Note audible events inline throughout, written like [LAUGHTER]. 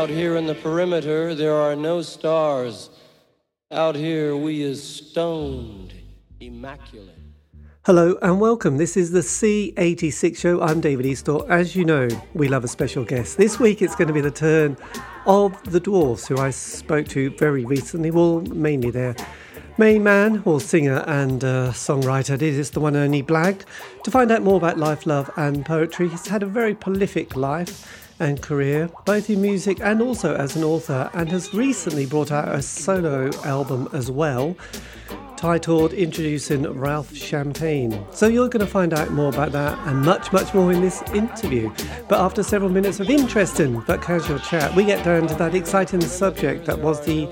Out here in the perimeter, there are no stars. Out here, we is stoned, immaculate. Hello and welcome. This is the C86 show. I'm David Eastaugh. As you know, we love a special guest. This week it's going to be the turn of the Dwarves, who I spoke to very recently. Well, mainly their main man, or singer and uh, songwriter. It is the one and only Blag. To find out more about life, love, and poetry, he's had a very prolific life and career, both in music and also as an author, and has recently brought out a solo album as well titled Introducing Ralph Champagne. So you're going to find out more about that and much, much more in this interview. But after several minutes of interesting but casual chat, we get down to that exciting subject that was the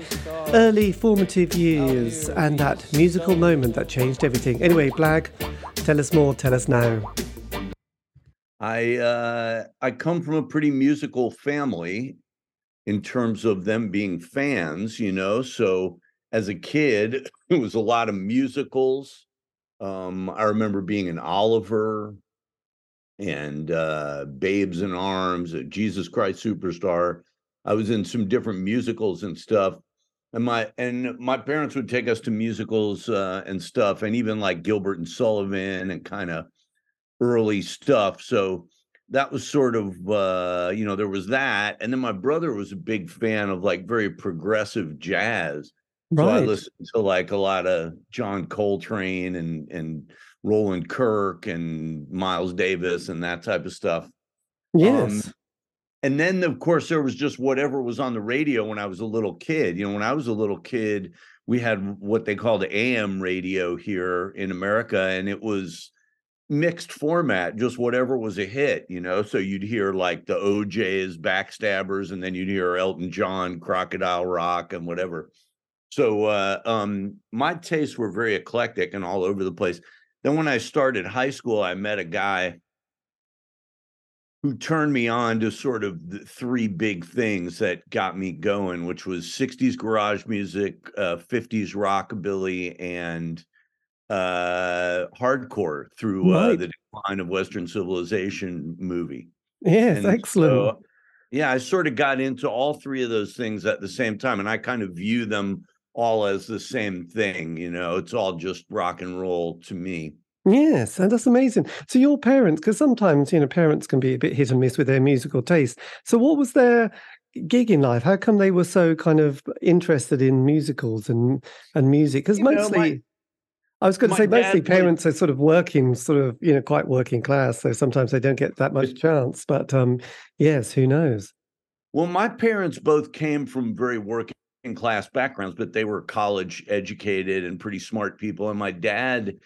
early formative years and that musical moment that changed everything. Anyway, Blag, tell us more, tell us now. I uh, I come from a pretty musical family in terms of them being fans, you know. So as a kid, [LAUGHS] it was a lot of musicals. Um, I remember being an Oliver and uh, Babes in Arms, Jesus Christ Superstar. I was in some different musicals and stuff. And my and my parents would take us to musicals uh, and stuff, and even like Gilbert and Sullivan and kind of early stuff. So that was sort of uh, you know there was that, and then my brother was a big fan of like very progressive jazz. So I listened to like a lot of John Coltrane and and Roland Kirk and Miles Davis and that type of stuff. Um, Yes. and then of course there was just whatever was on the radio when I was a little kid. You know, when I was a little kid, we had what they called AM radio here in America, and it was mixed format, just whatever was a hit, you know. So you'd hear like the O'Jays Backstabbers, and then you'd hear Elton John, Crocodile Rock, and whatever. So uh, um, my tastes were very eclectic and all over the place. Then when I started high school, I met a guy who turned me on to sort of the three big things that got me going, which was 60s garage music, uh, 50s rockabilly, and uh, hardcore through uh, Right. the decline of Western civilization movie. Yes, And excellent. so, yeah, I sort of got into all three of those things at the same time, and I kind of view them all as the same thing. You know, it's all just rock and roll to me. Yes, and that's amazing. So your parents, because sometimes you know parents can be a bit hit and miss with their musical taste. So what was their gig in life? How come they were so kind of interested in musicals and and music? Because You know, mostly, my- I was going to my say mostly played- parents are sort of working, sort of you know quite working class, so sometimes they don't get that much chance. But um, yes, who knows? Well, my parents both came from very working class backgrounds, but they were college educated and pretty smart people. And my dad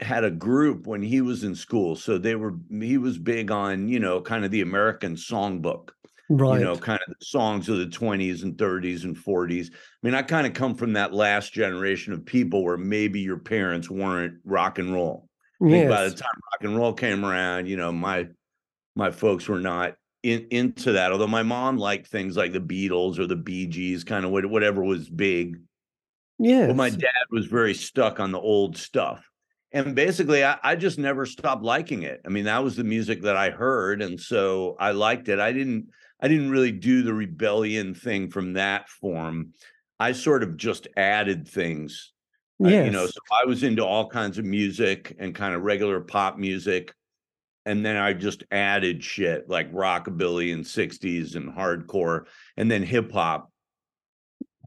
had a group when he was in school. So they were, he was big on, you know, kind of the American songbook, Right. you know, kind of the songs of the 20s and 30s and 40s. I mean, I kind of come from that last generation of people where maybe your parents weren't rock and roll. Think by the time rock and roll came around, you know, my my folks were not in, into that. Although my mom liked things like the Beatles or the Bee Gees, kind of whatever was big. Yes. But my dad was very stuck on the old stuff. And basically, I, I just never stopped liking it. I mean, that was the music that I heard, and so I liked it. I didn't, I didn't really do the rebellion thing from that form. I sort of just added things uh, you know so i was into all kinds of music and kind of regular pop music and then i just added shit like rockabilly and 60s and hardcore and then hip hop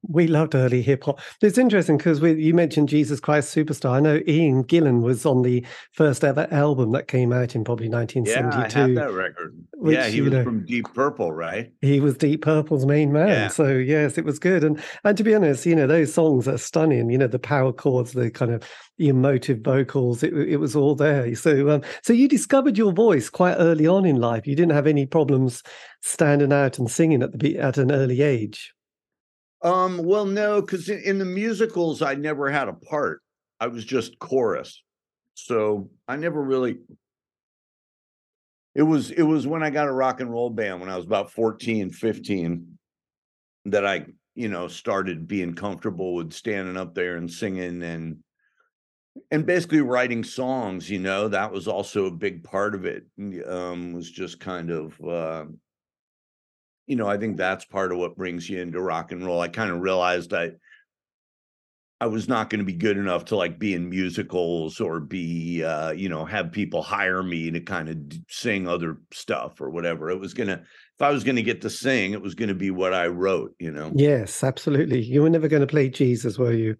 We loved early hip hop. It's interesting because you mentioned Jesus Christ Superstar. I know Ian Gillan was on the first ever album that came out in probably 1972. yeah i 1972. have that record which, yeah he was know- from deep purple right He was Deep Purple's main man. Yeah. So yes, it was good. And and to be honest, you know, those songs are stunning. You know, the power chords, the kind of the emotive vocals, it, it was all there. So um, so you discovered your voice quite early on in life. You didn't have any problems standing out and singing at the at an early age. Um well no because in, in the musicals i never had a part. I was just chorus. So i never really it was it was when i got a rock and roll band when i was about 14 15 that i you know started being comfortable with standing up there and singing and and basically writing songs you know? That was also a big part of it. Um was just kind of uh you know, I think that's part of what brings you into rock and roll. I kind of realized I I was not going to be good enough to like be in musicals or be uh, you know, have people hire me to kind of sing other stuff or whatever. It was going to if I was going to get to sing, it was going to be what I wrote, you know. Yes, absolutely. You were never going to play Jesus, were you?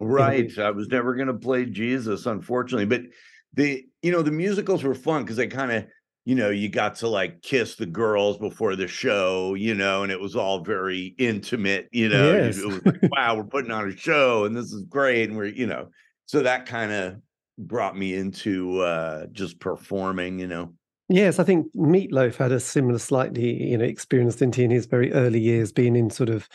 Right. I was never going to play Jesus, unfortunately. But the you know, the musicals were fun because they kind of you know, you got to like kiss the girls before the show, you know, and it was all very intimate, you know. Yes. It was like, [LAUGHS] wow, we're putting on a show and this is great. And we're, you know, so that kind of brought me into uh just performing, you know. Yes, I think Meatloaf had a similar, slightly, you know, experience, didn't he, in his very early years, being in sort of,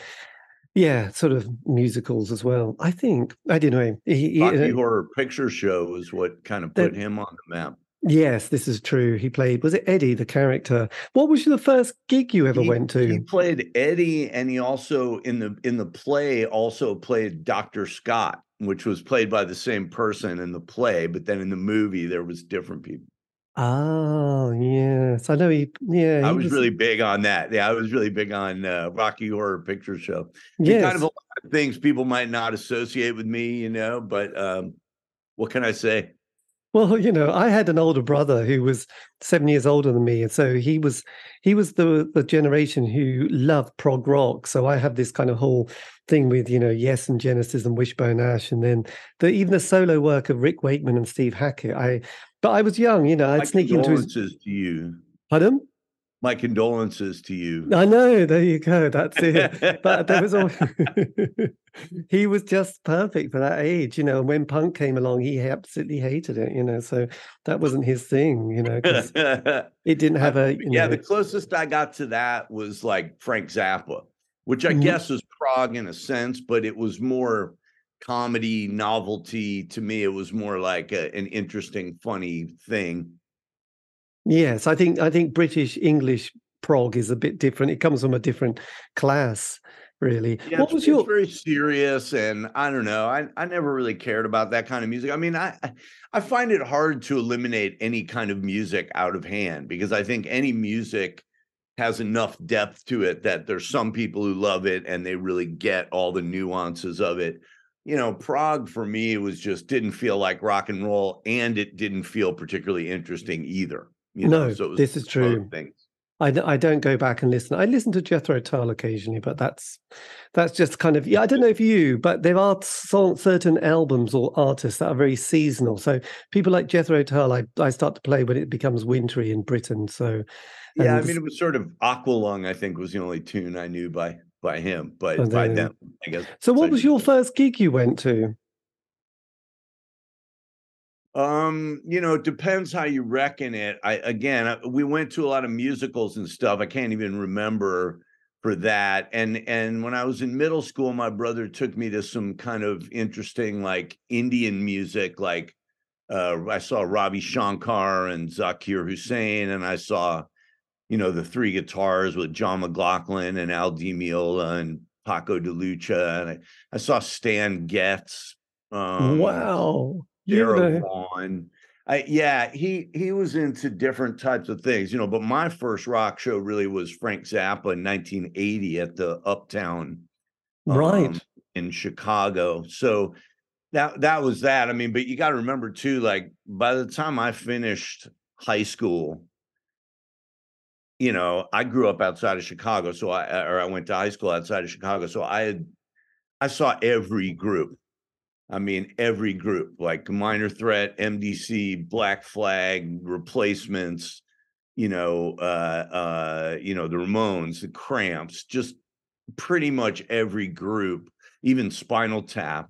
yeah, sort of musicals as well. I think I don't know. He, he, Rocky uh, Horror Picture Show is what kind of The- put him on the map. Yes, this is true. He played. Was it Eddie, the character? What was the first gig you ever he, went to? He played Eddie, and he also in the in the play also played Doctor Scott, which was played by the same person in the play, but then in the movie there was different people. Oh, yes. I know he. Yeah, I he was, really big on that. Yeah, I was really big on uh, Rocky Horror Picture Show. Yes. Kind of a lot of things people might not associate with me, you know, but um, what can I say? Well, you know, I had an older brother who was seven years older than me, and so he was he was the the generation who loved prog rock. So I have this kind of whole thing with you know Yes and Genesis and Wishbone Ash, and then the even the solo work of Rick Wakeman and Steve Hackett. I but I was young, you know, I'd sneak into his to you. pardon. My condolences to you. I know, there you go. That's it. but there was all [LAUGHS] [LAUGHS] he was just perfect for that age, you know. And when punk came along, he absolutely hated it, you know. So that wasn't his thing, you know, because [LAUGHS] it didn't have a yeah, know, the closest I got to that was like Frank Zappa, which I Mhm. guess was prog in a sense, but it was more comedy novelty to me. It was more like a, an interesting, funny thing. Yes, I think I think British English prog is a bit different. It comes from a different class, really. Yeah, what was it's your very serious, and I don't know. I I never really cared about that kind of music. I mean, I I- I find it hard to eliminate any kind of music out of hand because I think any music has enough depth to it that there's some people who love it and they really get all the nuances of it. You know, prog for me was just didn't feel like rock and roll, and it didn't feel particularly interesting either. You know, No, so it was this is true. Things. I, I don't go back and listen. I listen to Jethro Tull occasionally, but that's that's just kind of yeah. I don't know if you, but there are certain albums or artists that are very seasonal. So people like Jethro Tull, I, I start to play when it becomes wintry in Britain. So Yeah, I mean, it was sort of Aqualung. I think was the only tune I knew by by him, but Oh, by them, I guess. so what was your first gig you went to? Um, you know, it depends how you reckon it. I again, I- we went to a lot of musicals and stuff. I can't even remember for that. And and when I was in middle school, my brother took me to some kind of interesting like Indian music, like uh I saw Ravi Shankar and Zakir Hussain, and I saw, you know, the three guitars with John McLaughlin and Al Di Meola and Paco de Lucía. And I, I saw Stan Getz. Um, wow, Sarah Vaughan. I, yeah, he he was into different types of things, you know. But my first rock show really was Frank Zappa in 1980 at the Uptown, right? um, in Chicago. So that that was that. I mean, but you got to remember too, like by the time I finished high school, you know, I grew up outside of Chicago, so I or I went to high school outside of Chicago, so I had I saw every group. I mean, every group like Minor Threat, MDC, Black Flag, Replacements, you know, uh, uh, you know, the Ramones, the Cramps, just pretty much every group, even Spinal Tap.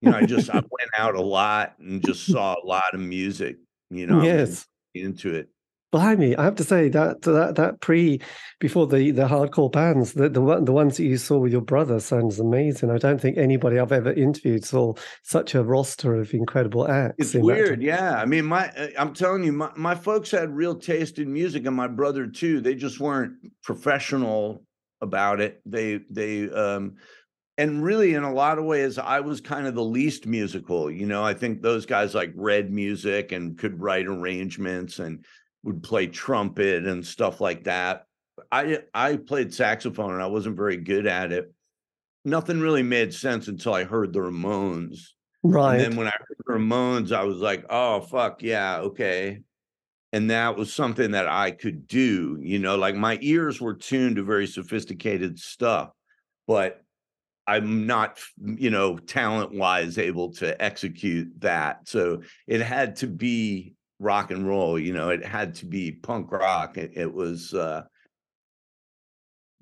You know, I just I [LAUGHS] went out a lot and just saw a lot of music. You know, yes. into it. Blimey, I have to say that that that pre before the the hardcore bands, the the one- the ones that you saw with your brother sounds amazing. I don't think anybody I've ever interviewed saw such a roster of incredible acts. It's in weird, yeah. I mean, my uh, I'm telling you, my, my folks had real taste in music, and my brother too. They just weren't professional about it. They they um and really in a lot of ways I was kind of the least musical. You know, I think those guys like read music and could write arrangements and would play trumpet and stuff like that. I I played saxophone and I wasn't very good at it. Nothing really made sense until I heard the Ramones. Right. And then when I heard the Ramones, I was like, oh fuck yeah, okay. And that was something that I could do, you know, like my ears were tuned to very sophisticated stuff, but I'm not, you know, talent wise able to execute that. So it had to be rock and roll, you know, it had to be punk rock. It, it was, uh,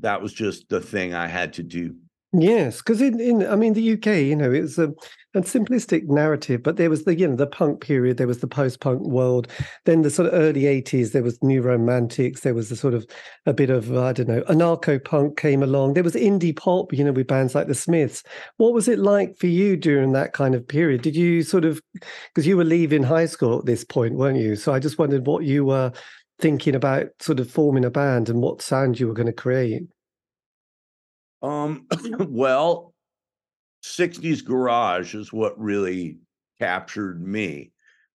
that was just the thing I had to do. Yes, because in, in I mean the UK, you know, it was a, a simplistic narrative, but there was the you know the punk period, there was the post-punk world, then the sort of early '80s, there was new romantics, there was a sort of a bit of I don't know, anarcho-punk came along, there was indie pop, you know, with bands like the Smiths. What was it like for you during that kind of period? Did you sort of because you were leaving high school at this point, weren't you? So I just wondered what you were thinking about, sort of forming a band and what sound you were going to create. Um, [CLEARS THROAT] well, 60s garage is what really captured me.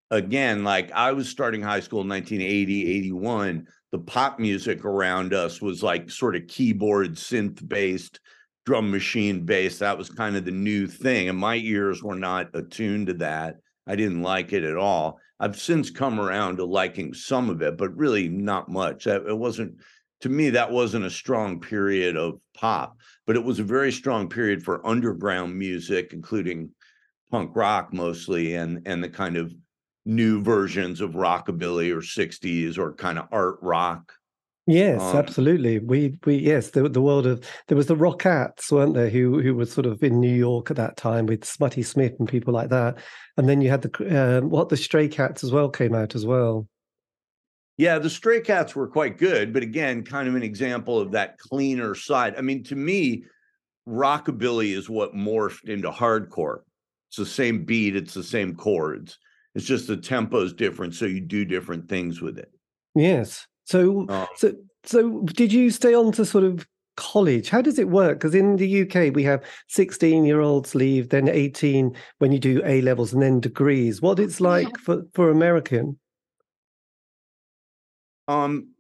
Again, like I was starting high school in 1980, 81. The pop music around us was like sort of keyboard, synth based, drum machine based. That was kind of the new thing. And my ears were not attuned to that. I didn't like it at all. I've since come around to liking some of it, but really not much. It wasn't, to me, that wasn't a strong period of pop but it was a very strong period for underground music, including punk rock mostly, and and the kind of new versions of rockabilly or 60s or kind of art rock. Yes, um, absolutely. We we yes, the the world of there was the Rockats, weren't there, who who was sort of in New York at that time with Smutty Smith and people like that, and then you had the uh, what the Stray Cats as well came out as well. Yeah, the Stray Cats were quite good, but again, kind of an example of that cleaner side. I mean, to me, rockabilly is what morphed into hardcore. It's the same beat, it's the same chords. It's just the tempo is different, so you do different things with it. Yes. So, um, so, so, did you stay on to sort of college? How does it work? Because in the UK, we have 16 year olds leave, then 18 when you do A levels, and then degrees. What it's like for for American? Um,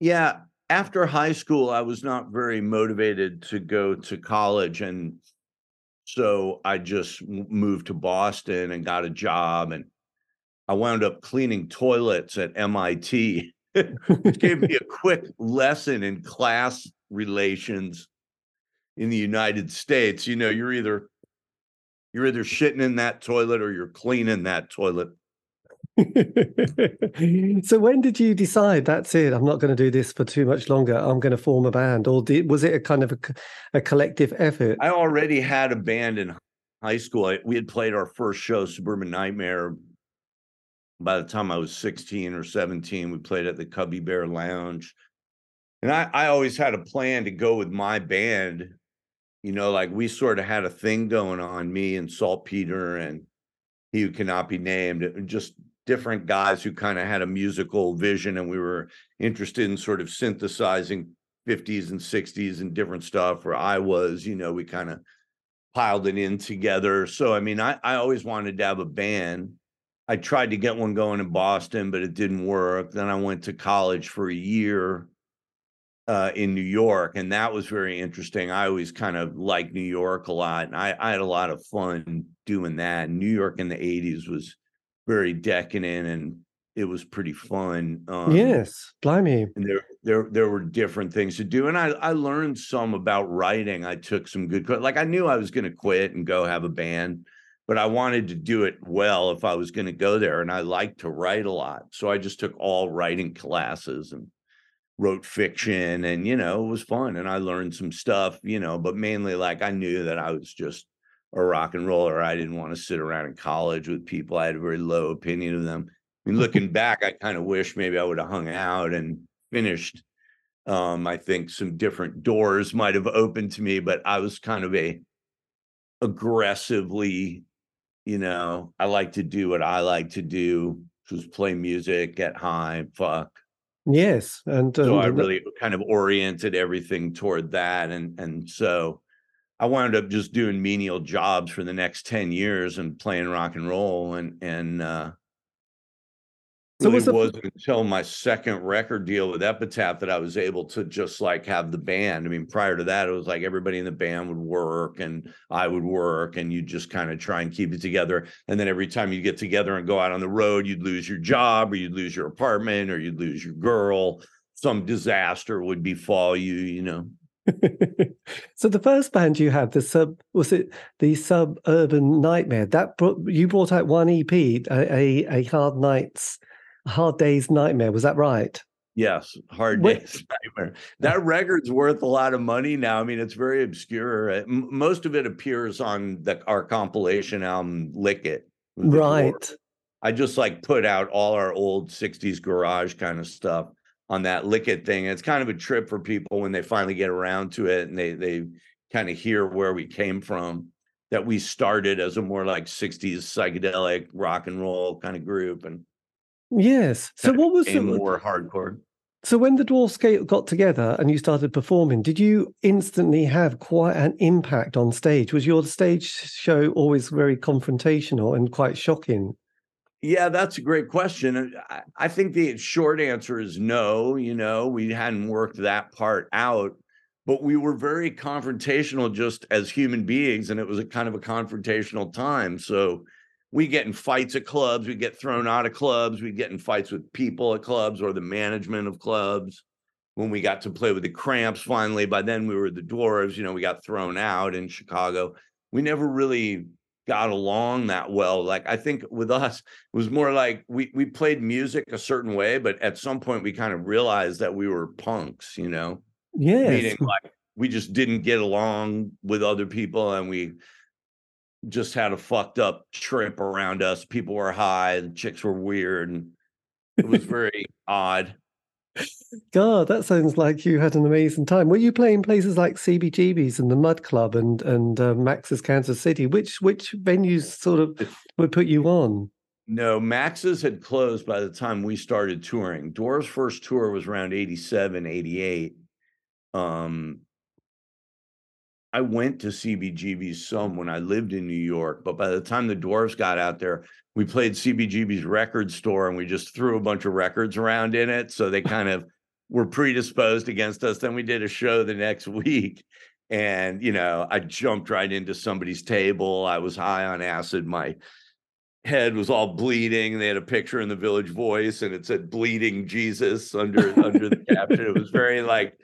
yeah, after high school, I was not very motivated to go to college. And so I just moved to Boston and got a job. And I wound up cleaning toilets at MIT, [LAUGHS] which gave me a [LAUGHS] quick lesson in class relations in the United States. You know, you're either you're either shitting in that toilet or you're cleaning that toilet. [LAUGHS] so when did you decide that's it i'm not going to do this for too much longer i'm going to form a band or did, was it a kind of a, a collective effort? I already had a band in high school we had played our first show suburban nightmare. By the time i was 16 or 17 we played at the cubby bear lounge. And i, I always had a plan to go with my band. You know like we sort of had a thing going on me and saltpeter and he who cannot be named just different guys who kind of had a musical vision and we were interested in sort of synthesizing 50s and 60s and different stuff where I was, you know, we kind of piled it in together. So I mean, I, I always wanted to have a band. I tried to get one going in Boston, but it didn't work. Then I went to college for a year uh, in New York, and that was very interesting. I always kind of liked New York a lot, and I, I had a lot of fun doing that. New York in the 80s was very decadent and it was pretty fun. Um, yes, blimey. And there, there, there were different things to do, and I, I learned some about writing. I took some good, like I knew I was going to quit and go have a band, but I wanted to do it well if I was going to go there, and I liked to write a lot, so I just took all writing classes and wrote fiction, and you know, it was fun, and I learned some stuff, you know, but mainly like I knew that I was just a rock and roller. I didn't want to sit around in college with people. I had a very low opinion of them. I mean, [LAUGHS] looking back, I kind of wish maybe I would have hung out and finished. Um, I think some different doors might have opened to me, but I was kind of a aggressively, you know, I like to do what I like to do, which was play music, get high, fuck. Yes, and um, so I really kind of oriented everything toward that, and and so I wound up just doing menial jobs for the next 10 years and playing rock and roll and and uh So really wasn't until my second record deal with Epitaph that I was able to just like have the band. I mean, prior to that, it was like everybody in the band would work and I would work, and you'd just kind of try and keep it together. And then every time you get together and go out on the road, you'd lose your job or you'd lose your apartment or you'd lose your girl. Some disaster would befall you, you know. [LAUGHS] so the first band you had, the sub was it the suburban nightmare? That brought, you brought out one EP, a, a, a Hard Nights Hard Day's Nightmare. Was that right? Yes, Hard Day's [LAUGHS] Nightmare. That record's worth a lot of money now. I mean, it's very obscure. Uh, most of it appears on the, our compilation album, Lick It. Right. I just like put out all our old 60s garage kind of stuff on that Lick It thing. It's kind of a trip for people when they finally get around to it and they they kind of hear where we came from. That we started as a more like 60s psychedelic rock and roll kind of group and Yes. So what was the more hardcore? So when the Dwarves got together and you started performing, did you instantly have quite an impact on stage? Was your stage show always very confrontational and quite shocking? Yeah, that's a great question. I think the short answer is no. You know, we hadn't worked that part out, but we were very confrontational just as human beings, and it was a kind of a confrontational time. So we get in fights at clubs, we get thrown out of clubs, we get in fights with people at clubs or the management of clubs. When we got to play with the Cramps, finally, by then we were the Dwarves. You know, we got thrown out in Chicago. We never really got along that well. Like I think with us, it was more like we we played music a certain way, but at some point we kind of realized that we were punks. You know, yeah, meaning like we just didn't get along with other people, and we just had a fucked up trip around us. People were high, the chicks were weird, and it was very odd. God, that sounds like you had an amazing time. Were you playing places like CBGB's and the Mud Club and and uh, Max's Kansas City? Which which venues sort of would put you on? No, Max's had closed by the time we started touring. Dwarves' first tour was around 87, 88. Um, I went to CBGB's some when I lived in New York, but by the time the Dwarves got out there, we played CBGB's record store and we just threw a bunch of records around in it. So they kind of were predisposed against us. Then we did a show the next [LAUGHS] week. And, you know, I jumped right into somebody's table. I was high on acid. My head was all bleeding. They had a picture in the Village Voice and it said bleeding Jesus under under the caption. It was very like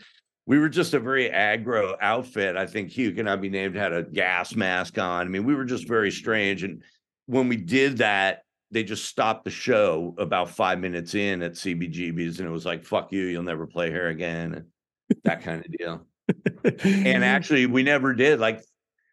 we were just a very aggro outfit. I think Hugh cannot be named had a gas mask on. I mean, we were just very strange. And when we did that, they just stopped the show about five minutes in at CBGB's, and it was like, "Fuck you, you'll never play here again," and that kind of deal. and [LAUGHS] actually, we never did. Like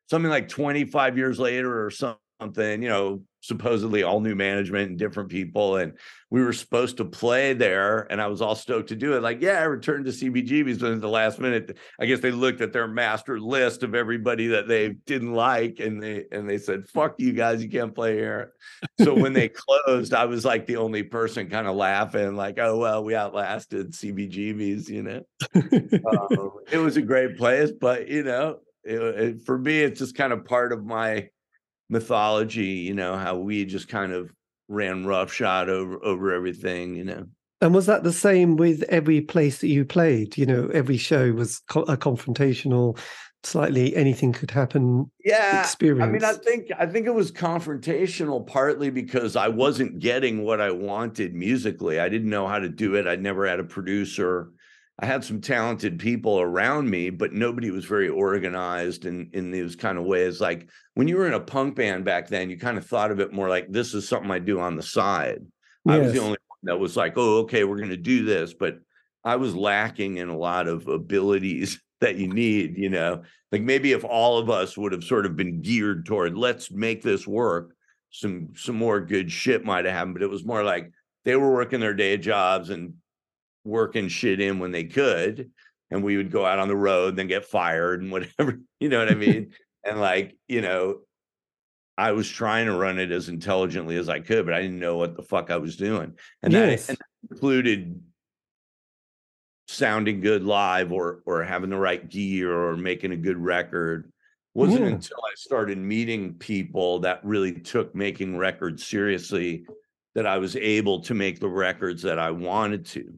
something like 25 years later or something, you know, supposedly all new management and different people. And we were supposed to play there, and I was all stoked to do it. Like, yeah, I returned to CBGB's, but at the last minute, I guess they looked at their master list of everybody that they didn't like, and they and they said, "Fuck you guys, you can't play here." So when they [LAUGHS] closed, I was like the only person kind of laughing, like, "Oh well, we outlasted CBGB's," you know. um, it was a great place, but you know, it, it, for me, it's just kind of part of my mythology, you know, how we just kind of ran roughshod over over everything, you know. And was that the same with every place that you played? You know, every show was co- a confrontational, slightly anything could happen. Yeah, experience. I mean, I think I think it was confrontational partly because I wasn't getting what I wanted musically. I didn't know how to do it. I'd never had a producer. I had some talented people around me, but nobody was very organized in in these kind of ways. Like when you were in a punk band back then, you kind of thought of it more like this is something I do on the side. Yes. I was the only one that was like, oh, okay, we're going to do this, but I was lacking in a lot of abilities [LAUGHS] that you need. You know, like maybe if all of us would have sort of been geared toward let's make this work, some some more good shit might have happened. But it was more like they were working their day jobs and working shit in when they could and we would go out on the road and then get fired and [LAUGHS] whatever you know what i mean [LAUGHS] and like you know i was trying to run it as intelligently as i could but i didn't know what the fuck i was doing and, yes. that, and that included sounding good live or or having the right gear or making a good record wasn't yeah. until i started meeting people that really took making records seriously that I was able to make the records that I wanted to.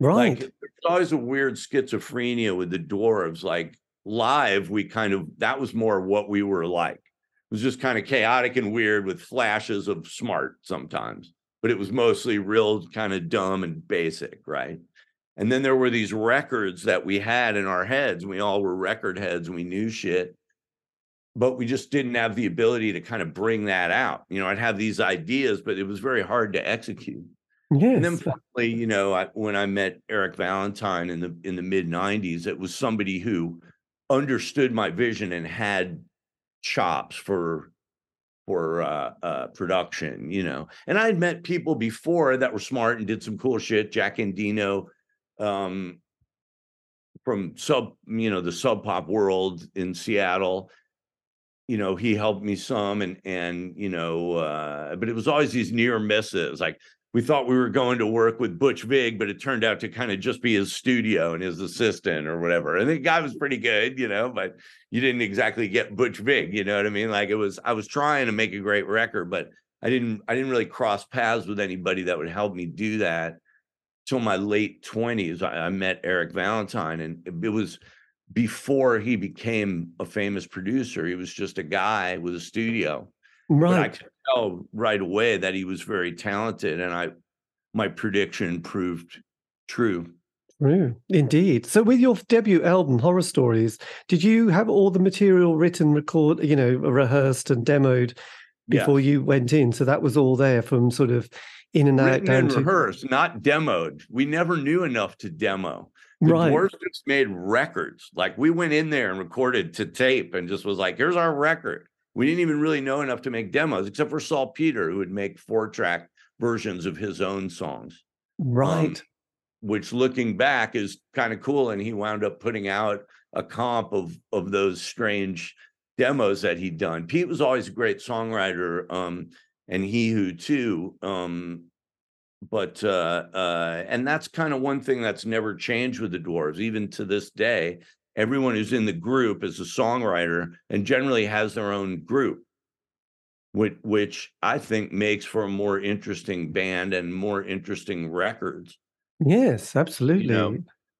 Right. Like there's always a weird schizophrenia with the dwarves. Like live, we kind of that was more what we were like. It was just kind of chaotic and weird with flashes of smart sometimes, but it was mostly real kind of dumb and basic, right? And then there were these records that we had in our heads. We all were record heads. We knew shit, but we just didn't have the ability to kind of bring that out. You know, I'd have these ideas, but it was very hard to execute. Yes. And then finally, you know, I, when I met Eric Valentine in the in the mid '90s, it was somebody who understood my vision and had chops for for uh, uh, production. You know, and I'd met people before that were smart and did some cool shit. Jack Endino, um, from sub, you know, the sub pop world in Seattle. You know, he helped me some, and and you know, uh, but it was always these near misses. Like we thought we were going to work with Butch Vig, but it turned out to kind of just be his studio and his assistant or whatever. And the guy was pretty good, you know, but you didn't exactly get Butch Vig, you know what I mean? Like it was, I was trying to make a great record, but I didn't, I didn't really cross paths with anybody that would help me do that till my late twenties. I, I met Eric Valentine, and it was before he became a famous producer. He was just a guy with a studio but I right. could tell right away that he was very talented, and I my prediction proved true. True. Indeed. So with your debut album, Horror Stories, did you have all the material written, record, you know, rehearsed and demoed before Yes. you went in? So that was all there from sort of in and out down and to rehearsed, not demoed. We never knew enough to demo. The right. Dwarves just made records. Like we went in there and recorded to tape and just was like, here's our record. We didn't even really know enough to make demos, except for Saul Saltpeter, who would make four track versions of his own songs. Right. which looking back is kind of cool. And he wound up putting out a comp of of those strange demos that he'd done. Pete was always a great songwriter, um, and he who too. Um, but uh, uh, and that's kind of one thing that's never changed with the dwarves, even to this day. Everyone who's in the group is a songwriter and generally has their own group which which I think makes for a more interesting band and more interesting records. Yes, absolutely.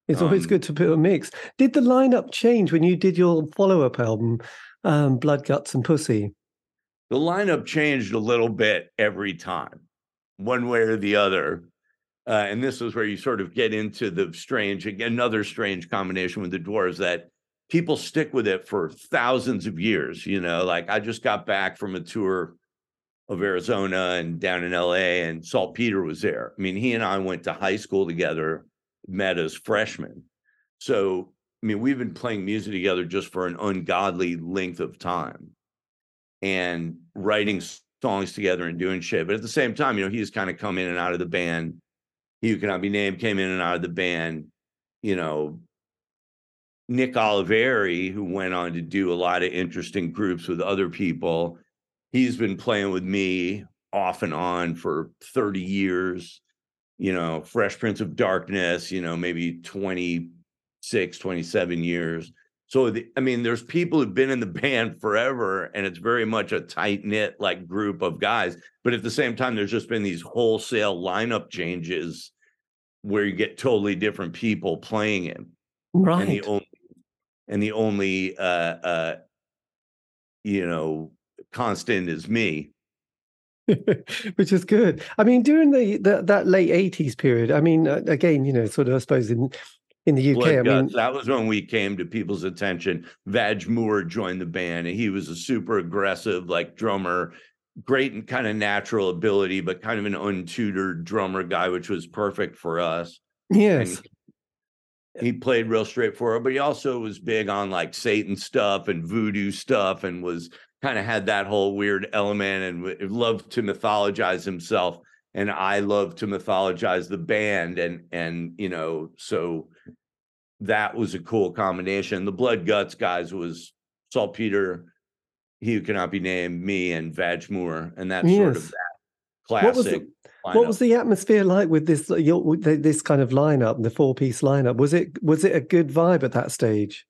it's always um, good to put a mix. Did the lineup change when you did your follow-up album, um, Blood, Guts, and Pussy? The lineup changed a little bit every time, one way or the other. Uh, and this is where you sort of get into the strange, another strange combination with the dwarves that people stick with it for thousands of years. You know, like I just got back from a tour of Arizona and down in LA, and Saltpeter was there. I mean, he and I went to high school together, met as freshmen. So, I mean, we've been playing music together just for an ungodly length of time and writing songs together and doing shit. But at the same time, you know, he's kind of come in and out of the band. He who cannot be named came in and out of the band. You know, Nick Oliveri, who went on to do a lot of interesting groups with other people, he's been playing with me off and on for 30 years. You know, Fresh Prince of Darkness, you know, maybe 26, 27 years. So, the, I mean, there's people who've been in the [LAUGHS] band forever, and it's very much a tight knit like group of guys. But at the same time, there's just been these wholesale lineup changes where you get totally different people playing it and Right. the only and the only uh uh you know constant is me [LAUGHS] Which is good. I mean, during the, the that late eighties period. I mean, uh, again, you know, sort of, I suppose in in the UK. Blood I mean, that was when we came to people's attention Vadge Moore joined the band and he was a super aggressive like drummer great and kind of natural ability but kind of an untutored drummer guy which was perfect for us yes, he played real straightforward, but he also was big on like Satan stuff and voodoo stuff and was kind of had that whole weird element and loved to mythologize himself. And I love to mythologize the band. And, and, you know, so that was a cool combination. The Blood Guts guys was Saltpeter, he who cannot be named, me, and Vadge Moore. And that's sort of Yes. that What was classic. the- what was the atmosphere like with this your, this kind of lineup, the four piece lineup? Was it was it a good vibe at that stage?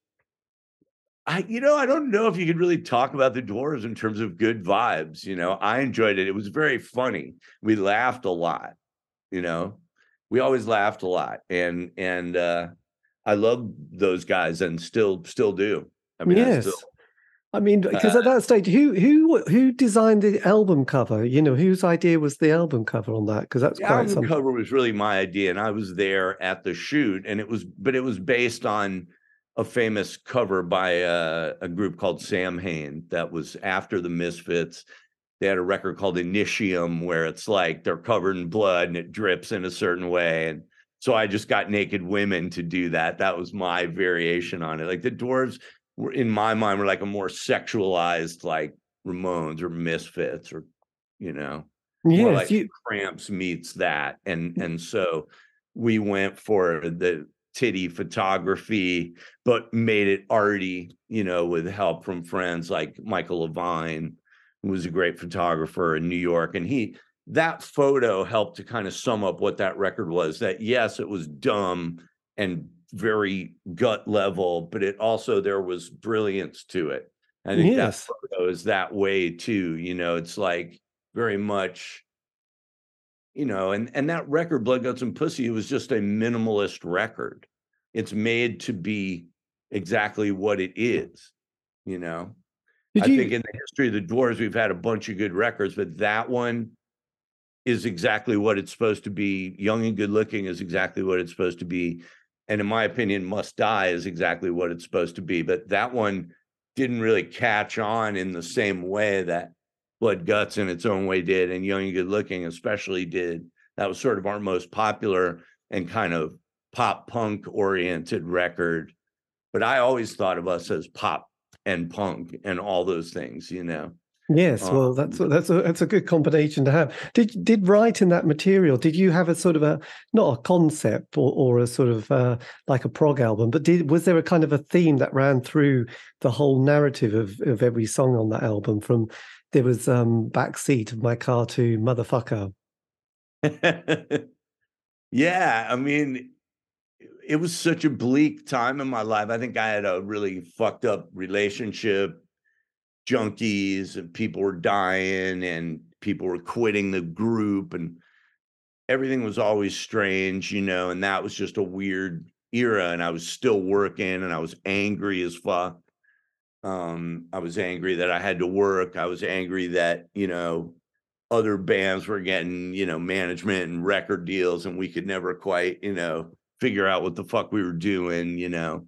I, you know, I don't know if you could really talk about the Dwarves in terms of good vibes. You know, I enjoyed it. It was very funny. We laughed a lot. You know, we always laughed a lot, and and uh, I love those guys, and still still do. I mean, yes. I, still, I mean, because uh, at that stage, who who who designed the album cover? You know, whose idea was the album cover on that? Because that's the quite album something. cover was really my idea, and I was there at the shoot, and it was, but it was based on a famous cover by a, a group called Sam Samhain that was after the Misfits. They had a record called Initium where it's like they're covered in blood and it drips in a certain way. And so I just got naked women to do that. That was my variation on it. Like the were in my mind were like a more sexualized like Ramones or Misfits or you know. Yeah, like you... Cramps meets that. And mm. and so we went for the titty photography, but made it arty, you know, with help from friends like Michael Lavine, who was a great photographer in New York. And he, that photo helped to kind of sum up what that record was that, yes, it was dumb and very gut level, but it also, there was brilliance to it. I think yes. that photo is that way too. You know, it's like very much you know, and and that record, Blood Guts and Pussy, it was just a minimalist record. It's made to be exactly what it is, you know. Did I you... think in the history of the Dwarves, we've had a bunch of good records, but that one is exactly what it's supposed to be. Young and Good Looking is exactly what it's supposed to be. And in my opinion, Must Die is exactly what it's supposed to be. But that one didn't really catch on in the same way that Blood Guts in its own way did, and Young and Good Looking especially did. That was sort of our most popular and kind of pop punk oriented record. But I always thought of us as pop and punk and all those things, you know. Yes, well, um, that's that's a that's a good combination to have. Did did writing that material? Did you have a sort of a not a concept or, or a sort of uh, like a prog album, but did was there a kind of a theme that ran through the whole narrative of of every song on that album from there was um backseat of my car to motherfucker. [LAUGHS] yeah, I mean, it was such a bleak time in my life. I think I had a really fucked up relationship, junkies, and people were dying, and people were quitting the group, and everything was always strange, you know. And that was just a weird era, and I was still working, and I was angry as fuck. Um, I was angry that I had to work. I was angry that, you know, other bands were getting, you know, management and record deals and we could never quite, you know, figure out what the fuck we were doing, you know.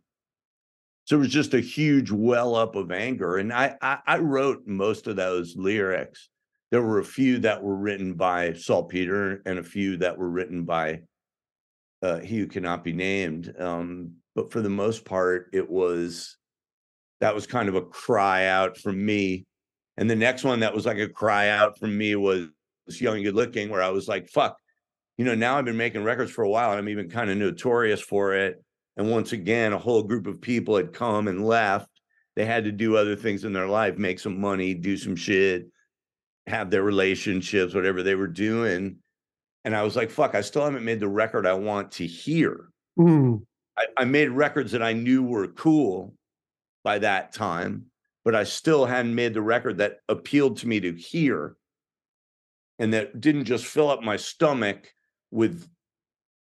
So it was just a huge well up of anger. And I, I, I wrote most of those lyrics. There were a few that were written by Saltpeter and a few that were written by uh, he who cannot be named. Um, but for the most part, it was that was kind of a cry out from me. And the next one that was like a cry out from me was Young and Good Looking, where I was like, fuck, you know, now I've been making records for a while and I'm even kind of notorious for it. And once again, a whole group of people had come and left. They had to do other things in their life, make some money, do some shit, have their relationships, whatever they were doing. And I was like, fuck, I still haven't made the record I want to hear. Mm. I, I made records that I knew were cool by that time, but I still hadn't made the record that appealed to me to hear and that didn't just fill up my stomach with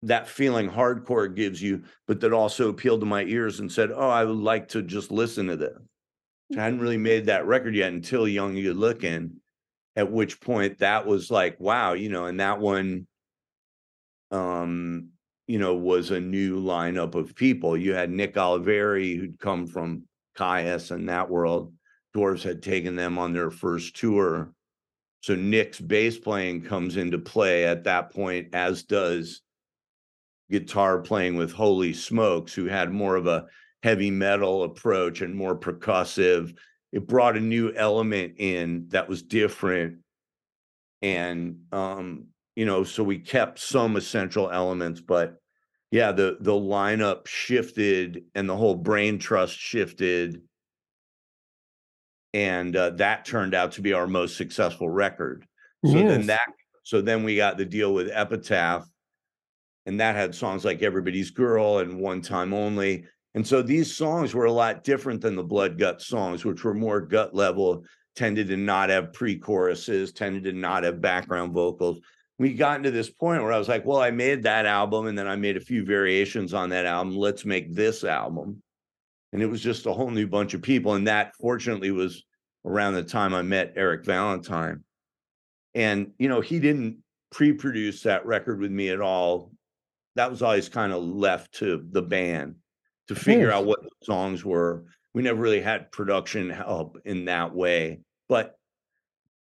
that feeling hardcore gives you, but that also appealed to my ears and said, Oh, I would like to just listen to this. I hadn't really made that record yet until Young You Looking, at which point that was like, wow, you know, and that one um, you know, was a new lineup of people. You had Nick Oliveri, who'd come from Kyuss and that world. Dwarves had taken them on their first tour. So Nick's bass playing comes into play at that point, as does guitar playing with Holy Smokes, who had more of a heavy metal approach and more percussive. It brought a new element in that was different. And um, you know, so we kept some essential elements, but yeah, the the lineup shifted and the whole brain trust shifted, and uh, that turned out to be our most successful record. So yes. then that so then we got the deal with Epitaph, and that had songs like Everybody's Girl and One Time Only. And so these songs were a lot different than the Blood Gut songs, which were more gut level, tended to not have pre choruses, tended to not have background vocals. We got into this point where I was like, well, I made that album and then I made a few variations on that album. Let's make this album. And it was just a whole new bunch of people. And that fortunately was around the time I met Eric Valentine. And, you know, he didn't pre produce that record with me at all. That was always kind of left to the band to figure out what the songs were. We never really had production help in that way. But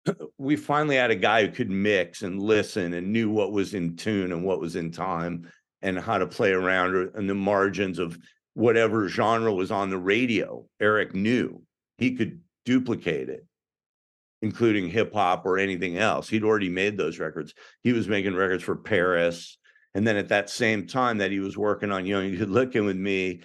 [CLEARS THROAT] we finally had a guy who could mix and listen and knew what was in tune and what was in time and how to play around in the margins of whatever genre was on the radio. Eric knew he could duplicate it, including hip hop or anything else. He'd already made those records. He was making records for Paris. And then at that same time that he was working on Young Good Looking with me,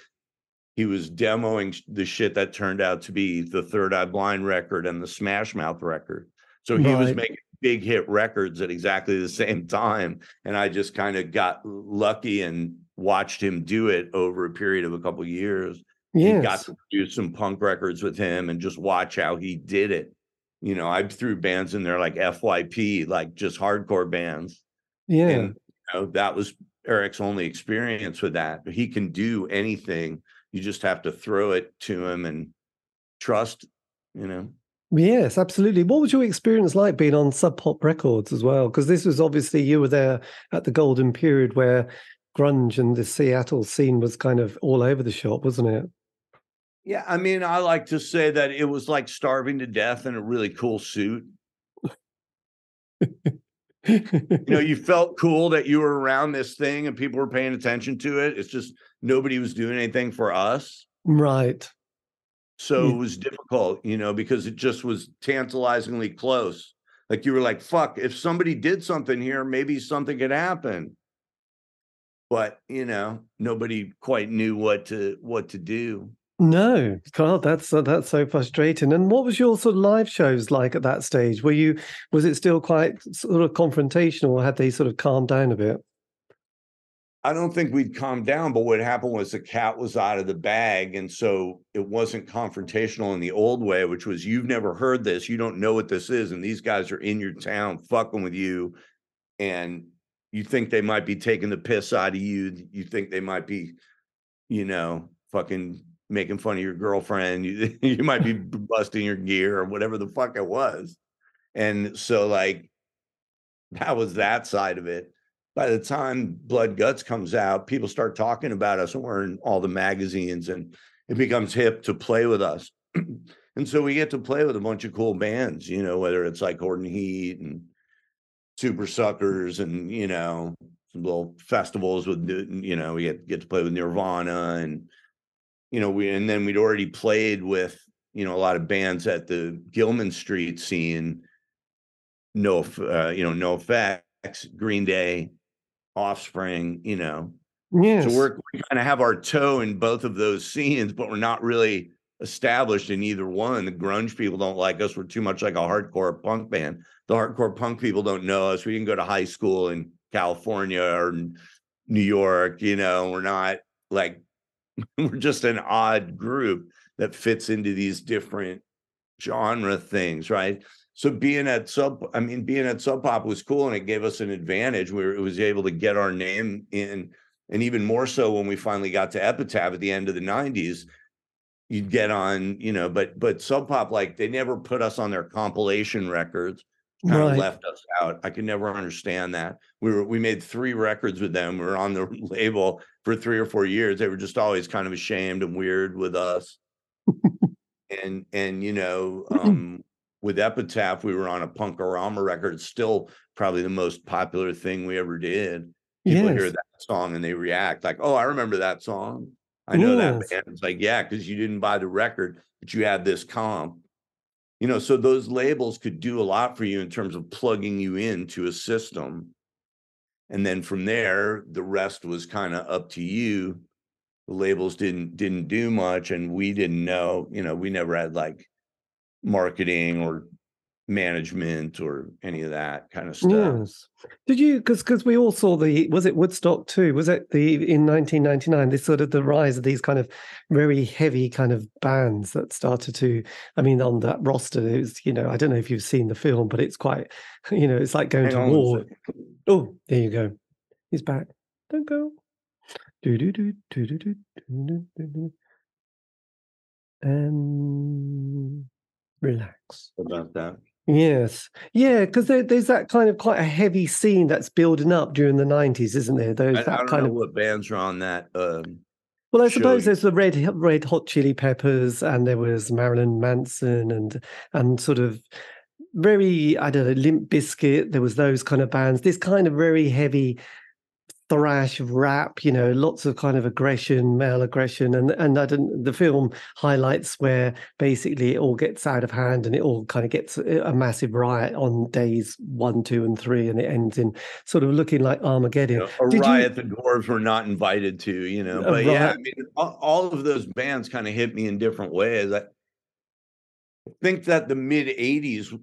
he was demoing the shit that turned out to be the Third Eye Blind record and the Smash Mouth record. So he was making big hit records at exactly the same [LAUGHS] time. And I just kind of got lucky and watched him do it over a period of a couple of years. He got to produce some punk records with him and just watch how he did it. You know, I threw bands in there like FYP, like just hardcore bands. Yeah. And you know, that was Eric's only experience with that. He can do anything. You just have to throw it to him and trust, you know. Yes, absolutely. What was your experience like being on Sub Pop Records as well? Because this was obviously you were there at the golden period where grunge and the Seattle scene was kind of all over the shop, wasn't it? Yeah, I mean, I like to say that it was like starving to death in a really cool suit. [LAUGHS] You know, [LAUGHS] you felt cool that you were around this thing and people were paying attention to it. It's just nobody was doing anything for us. right. So Yeah. it was difficult, you know, because it just was tantalizingly close. Like you were like, fuck, if somebody did something here, maybe something could happen. But, you know, nobody quite knew what to what to do. No, God, that's uh, that's so frustrating. And what was your sort of live shows like at that stage? Were you was it still quite sort of confrontational, or had they sort of calmed down a bit? I don't think we'd calmed down, but what happened was the cat was out of the bag. And so it wasn't confrontational in the old way, which was you've never heard this, you don't know what this is. And these guys are in your town fucking with you. And you think they might be taking the piss out of you. You think they might be, you know, fucking making fun of your girlfriend. You, [LAUGHS] you might be [LAUGHS] busting your gear or whatever the fuck it was. And so, like, that was that side of it by the time Blood Guts comes out, people start talking about us and we're in all the magazines and it becomes hip to play with us. [CLEARS THROAT] and so we get to play with a bunch of cool bands, you know, whether it's like Horton Heat and Super Suckers and, you know, some little festivals with, you know, we get, get to play with Nirvana and, you know, we, and then we'd already played with, you know, a lot of bands at the Gilman Street scene. No, uh, you know, NOFX, Green Day, offspring, you know. Yes. So we're we kind of have our toe in both of those scenes, but we're not really established in either one. The grunge people don't like us. We're too much like a hardcore punk band. The hardcore punk people don't know us. We didn't go to high school in California or New York, you know, we're not like [LAUGHS] we're just an odd group that fits into these different genre things, right? So being at sub, I mean, being at Sub Pop was cool, and it gave us an advantage where it was able to get our name in, and even more so when we finally got to Epitaph at the end of the '90s. You'd get on, you know, but but Sub Pop like they never put us on their compilation records. Kind of left us out. I could never understand that. We were we made three records with them. We were on the [LAUGHS] label for three or four years. They were just always kind of ashamed and weird with us and and you know [LAUGHS] um with epitaph we were on a punkorama record it's still probably the most popular thing we ever did people hear that song and they react like oh i remember that song i know that Yes. band it's like yeah because you didn't buy the record but you had this comp you know so those labels could do a lot for you in terms of plugging you into a system. And then from there the rest was kind of up to you. The labels didn't didn't do much and we didn't know you know we never had like marketing or management or any of that kind of stuff. Yes. Did you because because we all saw the was it Woodstock too? Was it the in 1999 this sort of the rise of these kind of very heavy kind of bands that started to I mean on that roster it was you know I don't know if you've seen the film but it's quite [LAUGHS] you know it's like going Hang to war. Oh, there you go. He's back. Don't go. Do do do do do do do do. And relax about that. Yes, yeah, because there, there's that kind of quite a heavy scene that's building up during the '90s, isn't there? Those I, I that don't kind know of. what bands are on that. Um, Well, I suppose you. there's the Red Red Hot Chili Peppers, and there was Marilyn Manson, and and sort of very I don't know Limp Bizkit. There was those kind of bands. This kind of very heavy thrash of rap. You know, lots of kind of aggression, male aggression, and and I don't. The film highlights where basically it all gets out of hand, and it all kind of gets a massive riot on days one, two, and three, and it ends in sort of looking like Armageddon. you know, a Did you- riot the dwarves were not invited to, you know. But yeah, I mean, all of those bands kind of hit me in different ways. I think that the mid '80s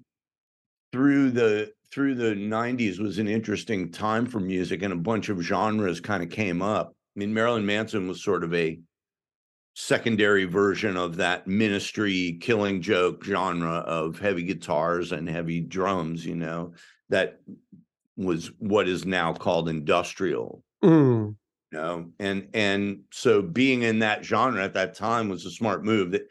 through the through the 90s was an interesting time for music and a bunch of genres kind of came up. I mean, Marilyn Manson was sort of a secondary version of that ministry killing joke genre of heavy guitars and heavy drums, you know, that was what is now called industrial Mm, you know and and so being in that genre at that time was a smart move that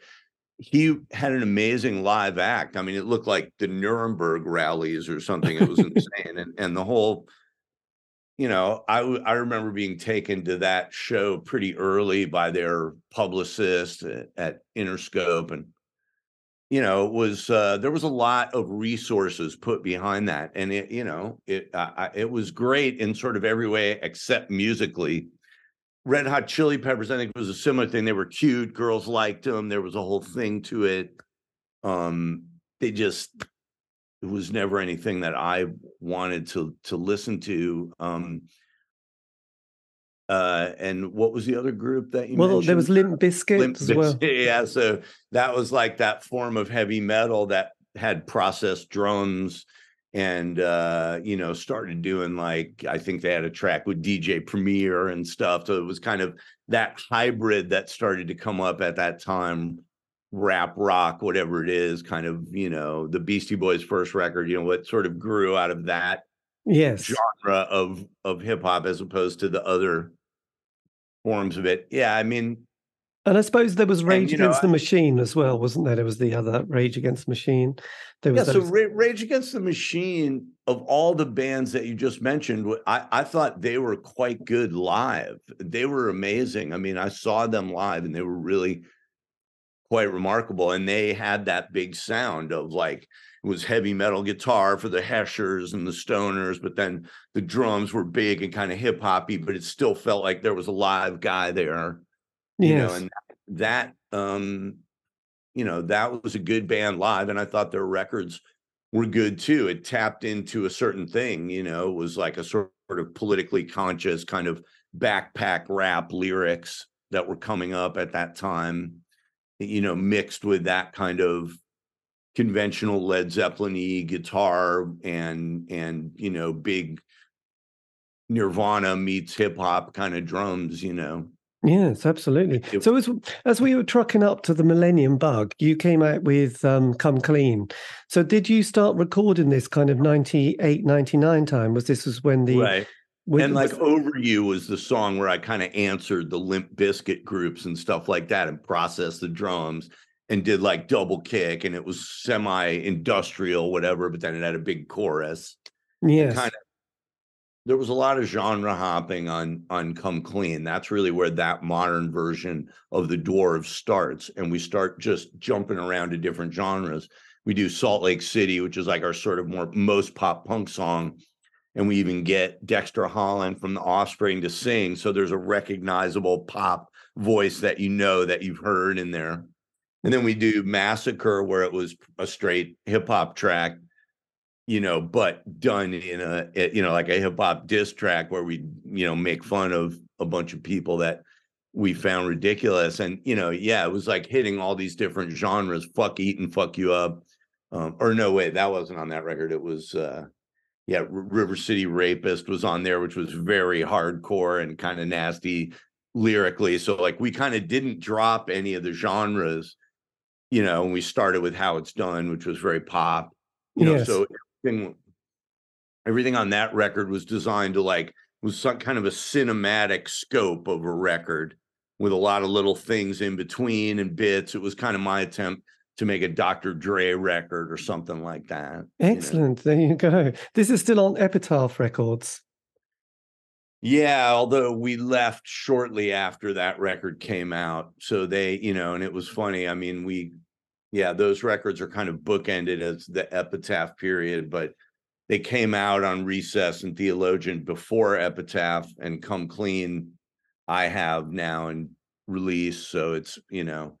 he had an amazing live act. I mean it looked like the nuremberg rallies or something. It was [LAUGHS] insane. And and the whole you know I I remember being taken to that show pretty early by their publicist at, at interscope. And you know it was uh there was a lot of resources put behind that. And it you know it uh, it was great in sort of every way except musically red hot chili peppers i think it was a similar thing. They were cute. Girls liked them there was a whole thing to it. Um they just it was never anything that i wanted to to listen to. Um uh and what was the other group that you well, mentioned there was Limp Bizkit Limp as well. Yeah. So that was like that form of heavy metal that had processed drums and uh, you know, started doing like I think they had a track with DJ Premier and stuff. So it was kind of that hybrid that started to come up at that time, rap rock, whatever it is, kind of, you know, the Beastie Boys first record, you know, what sort of grew out of that Yes. genre of of hip hop as opposed to the other forms of it. Yeah, I mean, And I suppose there was Rage know, Against the Machine as well, wasn't there? There was the other Rage Against the Machine. There Yeah, was so those- Ra- Rage Against the Machine, of all the bands that you just mentioned, I, I thought they were quite good live. They were amazing. I mean, I saw them live and they were really quite remarkable. And they had that big sound of like, it was heavy metal guitar for the Heshers and the Stoners, but then the drums were big and kind of hip hoppy, but it still felt like there was a live guy there you yes. know and that um you know that was a good band live and i thought their records were good too it tapped into a certain thing you know it was like a sort of politically conscious kind of backpack rap lyrics that were coming up at that time you know mixed with that kind of conventional led zeppelin E guitar and and you know big nirvana meets hip hop kind of drums you know Yes, absolutely. So as as we were trucking up to the Millennium Bug, you came out with um, "Come Clean." So did you start recording this kind of 98, 99 time? Was this was when the right when- and like was- over you was the song where i kind of answered the Limp Bizkit groups and stuff like that and processed the drums and did like double kick and it was semi industrial whatever but then it had a big chorus yes, kind of there was a lot of genre hopping on on come clean. That's really where that modern version of the dwarves starts and we start just jumping around to different genres. We do salt lake city which is like our sort of more most pop punk song and we even get dexter holland from the offspring to sing so there's a recognizable pop voice that you know that you've heard in there. And then we do massacre where it was a straight hip hop track you know, but done in a eh, you know like a hip hop diss track where we you know make fun of a bunch of people that we found ridiculous, and you know, yeah, it was like hitting all these different genres. Fuck eating, fuck you up. Um, or no, wait, that wasn't on that record. It was uh yeah, R- River City Rapist was on there, which was very hardcore and kind of nasty lyrically. So like we kind of didn't drop any of the genres, you know, and we started with How It's Done, which was very pop. You know, so everything, everything on that record was designed to like was some kind of a cinematic scope of a record with a lot of little things in between and bits. It was kind of my attempt to make a Dr. Dre record or something like that. you know? Excellent. There you go. This is still on Epitaph Records. Yeah, although we left shortly after that record came out. So they, you know, and it was funny. I mean, we, yeah, those records are kind of bookended as the Epitaph period, but they came out on Recess and Theologian before Epitaph and Come Clean. I have now and release. So it's, you know,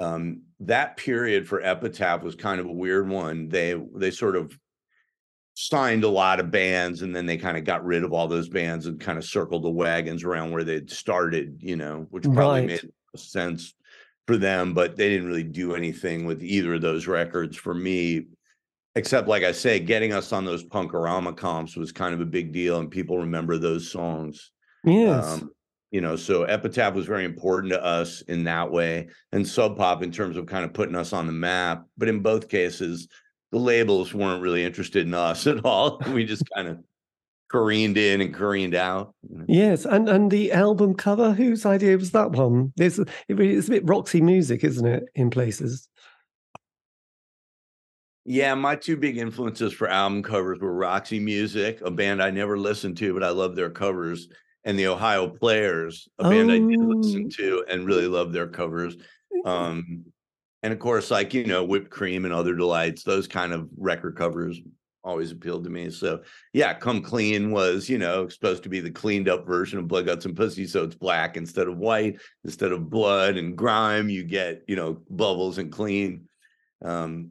um, that period for Epitaph was kind of a weird one. They, they sort of signed a lot of bands and then they kind of got rid of all those bands and kind of circled the wagons around where they'd started, you know, which probably Right. made sense for them, but they didn't really do anything with either of those records for me. Except, like I say, getting us on those Punkorama comps was kind of a big deal, and people remember those songs. Yes. Um, you know, so Epitaph was very important to us in that way, and Sub Pop in terms of kind of putting us on the map. But in both cases, the labels weren't really interested in us [LAUGHS] at all. We just kind of careened in and careened out. Yes, and and the album cover, whose idea was that one? It's it really, it's a bit Roxy music, isn't it? In places. Yeah, my two big influences for album covers were Roxy Music, a band I never listened to, but I love their covers, and the Ohio Players, a band I did Oh. listen to and really love their covers. Um, and of course, like you know, Whipped Cream and Other Delights, those kind of record covers always appealed to me. So yeah, Come Clean was, you know, supposed to be the cleaned up version of Blood, Guts, and Pussy. So it's black instead of white, instead of blood and grime, you get, you know, bubbles and clean. Um,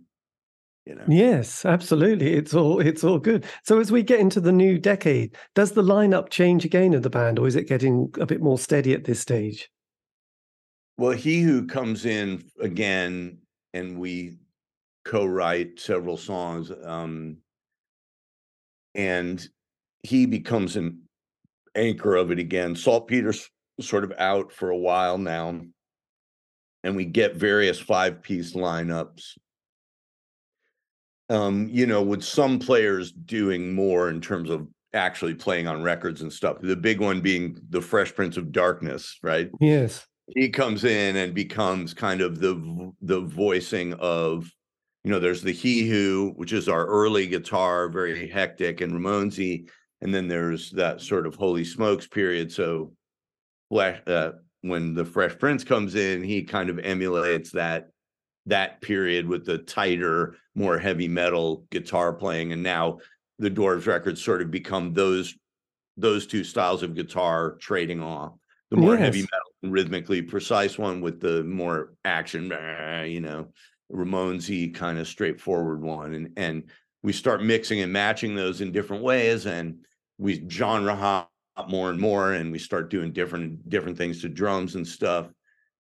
you know. Yes, absolutely. It's all it's all good. So as we get into the new decade, does the lineup change again of the band, or is it getting a bit more steady at this stage? Well, he who comes in again, and we co-write several songs, um, and he becomes an anchor of it again. Saltpeter's sort of out for a while now, and we get various five-piece lineups. Um, you know, with some players doing more in terms of actually playing on records and stuff. The big one being the Fresh Prince of Darkness, right? Yes. he comes in and becomes kind of the the voicing of you know there's the he who which is our early guitar very hectic and ramonesy and then there's that sort of holy smokes period so uh, when the fresh prince comes in he kind of emulates that that period with the tighter more heavy metal guitar playing and now the dwarves records sort of become those those two styles of guitar trading off. The more heavy metal and rhythmically precise one with the more action you know ramonesy kind of straightforward one and and we start mixing and matching those in different ways and we genre hop more and more and we start doing different different things to drums and stuff.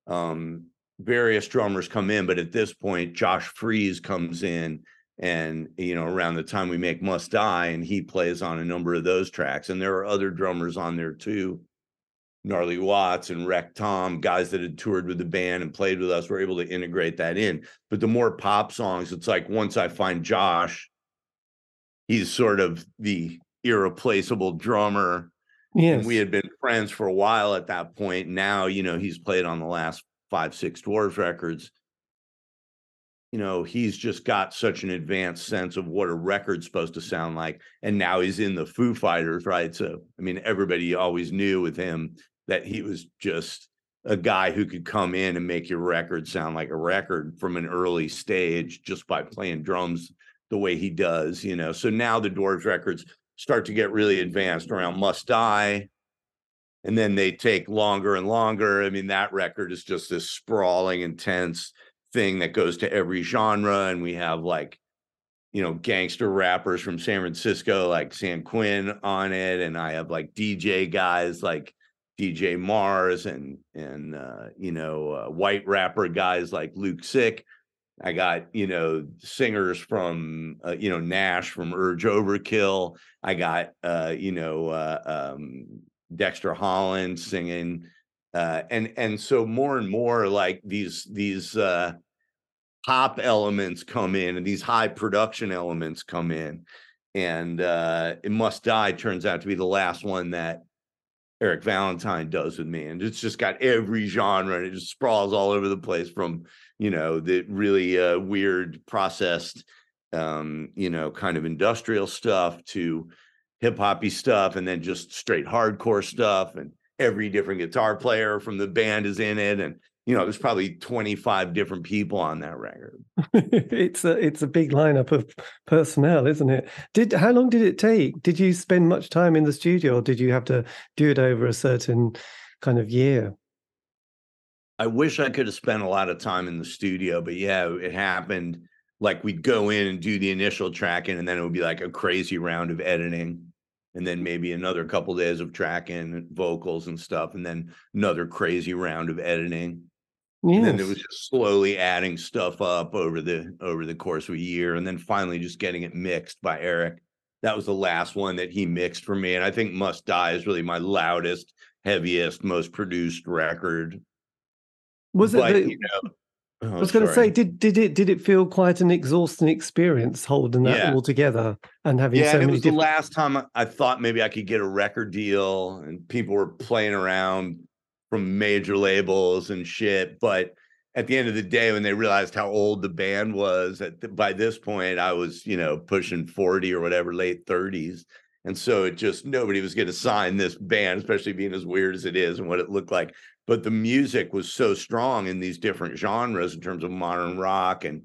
Um various drummers come in but at this point Josh Freese comes in and you know around the time we make must die and he plays on a number of those tracks and there are other drummers on there too gnarly watts and wreck tom guys that had toured with the band and played with us were able to integrate that in but the more pop songs it's like once i find josh he's sort of the irreplaceable drummer Yes. and we had been friends for a while at that point. Now, you know, he's played on the last five, six Dwarves records. You know, he's just got such an advanced sense of what a record's supposed to sound like. And now he's in the Foo Fighters, right? So, I mean, everybody always knew with him that he was just a guy who could come in and make your record sound like a record from an early stage just by playing drums the way he does, you know. So now the Dwarves records start to get really advanced around Must Die. And then they take longer and longer. I mean, that record is just this sprawling, intense thing that goes to every genre. And we have like, you know, gangster rappers from San Francisco like San Quinn on it. And I have like DJ guys like DJ Mars and and uh, you know, uh, white rapper guys like Luke Sick I got, you know, singers from, uh, you know, Nash from Urge Overkill. I got, uh, you know, uh, um, Dexter Holland singing. Uh, and and so more and more like these these uh, pop elements come in and these high production elements come in and uh, it must die turns out to be the last one that eric valentine does with me and it's just got every genre and it just sprawls all over the place from you know the really uh, weird processed um, you know kind of industrial stuff to hip hoppy stuff and then just straight hardcore stuff and every different guitar player from the band is in it and you know there's probably 25 different people on that record. [LAUGHS] It's a it's a big lineup of personnel isn't it? Did how long did it take? Did you spend much time in the studio or did you have to do it over a certain kind of year? I wish i could have spent a lot of time in the studio but yeah it happened. Like we'd go in and do the initial tracking and then it would be like a crazy round of editing and then maybe another couple days of tracking vocals and stuff and then another crazy round of editing Yes. And then it was just slowly adding stuff up over the over the course of a year, and then finally just getting it mixed by Eric. That was the last one that he mixed for me, and I think "Must Die" is really my loudest, heaviest, most produced record. Was it? But, the, you know, oh, I was going to say, did did it did it feel quite an exhausting experience holding that yeah. all together and having yeah, so and it was different... the last time I thought maybe I could get a record deal, and people were playing around from major labels and shit. But at the end of the day, when they realized how old the band was, at the, by this point, I was, you know, pushing 40 or whatever, late 30s. And so it just nobody was going to sign this band, especially being as weird as it is and what it looked like. But the music was so strong in these different genres in terms of modern rock and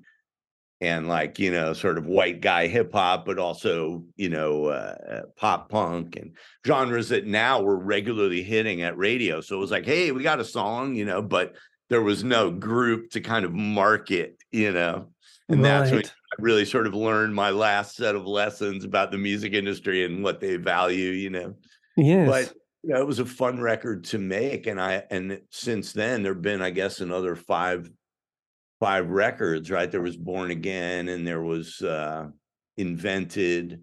and like you know sort of white guy hip hop but also you know uh, uh, pop punk and genres that now we're regularly hitting at radio. So it was like hey we got a song you know but there was no group to kind of market you know? And right. that's when I really sort of learned my last set of lessons about the music industry and what they value you know? Yes. but you know, it was a fun record to make and i and since then there've been i guess another five five records, right? There was Born Again and there was uh, Invented,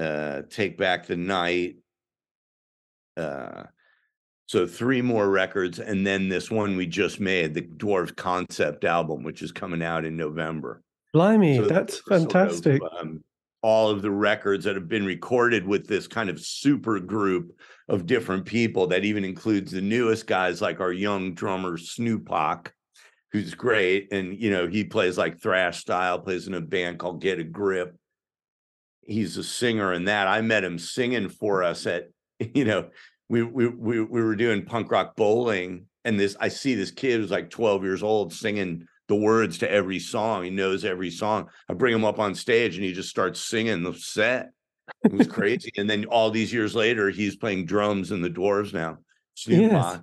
uh, Take Back the Night. Uh, so three more records, and then this one we just made, the Dwarves concept album, which is coming out in November. Blimey, so that's fantastic. Sort of, um, all of the records that have been recorded with this kind of super group of different people that even includes the newest guys like our young drummer Snoopak, who's great. And, you know, he plays like thrash style, plays in a band called Get a Grip. He's a singer in that. I met him singing for us at, [LAUGHS] you know, we we we, we were doing punk rock bowling. And this I see this kid who's like 12 years old singing the words to every song. He knows every song. I bring him up on stage and he just starts singing the set. It was [LAUGHS] crazy. and then all these years later, he's playing drums in the Dwarves now. Snoop yes.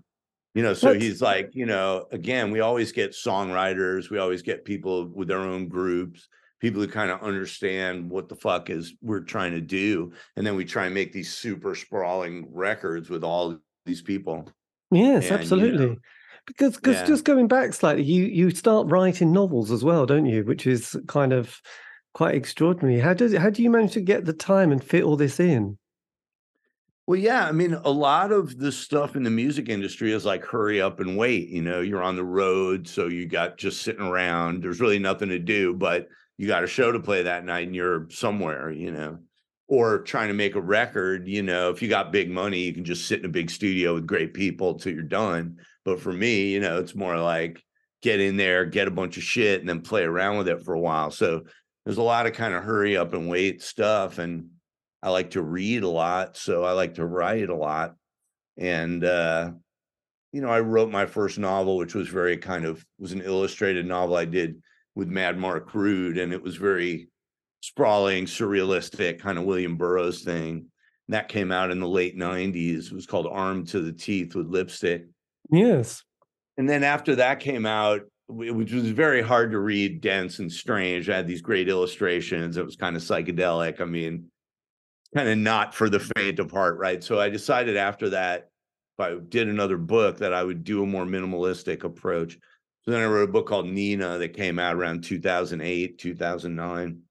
You know, so he's like, you know, again, we always get songwriters, we always get people with their own groups, people who kind of understand what the fuck is we're trying to do. And then we try and make these super sprawling records with all these people. Yes, and, absolutely. You know, because because yeah. just going back slightly, you you start writing novels as well, don't you? Which is kind of quite extraordinary. How does how do you manage to get the time and fit all this in? Well, yeah, I mean, a lot of the stuff in the music industry is like hurry up and wait. You know, you're on the road, so you got just sitting around. There's really nothing to do, but you got a show to play that night and you're somewhere, you know, or trying to make a record. You know, if you got big money, you can just sit in a big studio with great people till you're done. But for me, you know, it's more like get in there, get a bunch of shit, and then play around with it for a while. So there's a lot of kind of hurry up and wait stuff. And I like to read a lot, so I like to write a lot. And uh, you know, I wrote my first novel, which was very kind of was an illustrated novel I did with Mad Marc Rude, and it was very sprawling, surrealistic, kind of William Burroughs thing. And that came out in the late 90s. It was called Armed to the Teeth with Lipstick. Yes. And then after that came out, which was very hard to read, dense and strange. I had these great illustrations. It was kind of psychedelic. I mean, kind of not for the faint of heart, right? So I decided after that, if I did another book, that I would do a more minimalistic approach. So then I wrote a book called Nina that came out around 2008, 2009.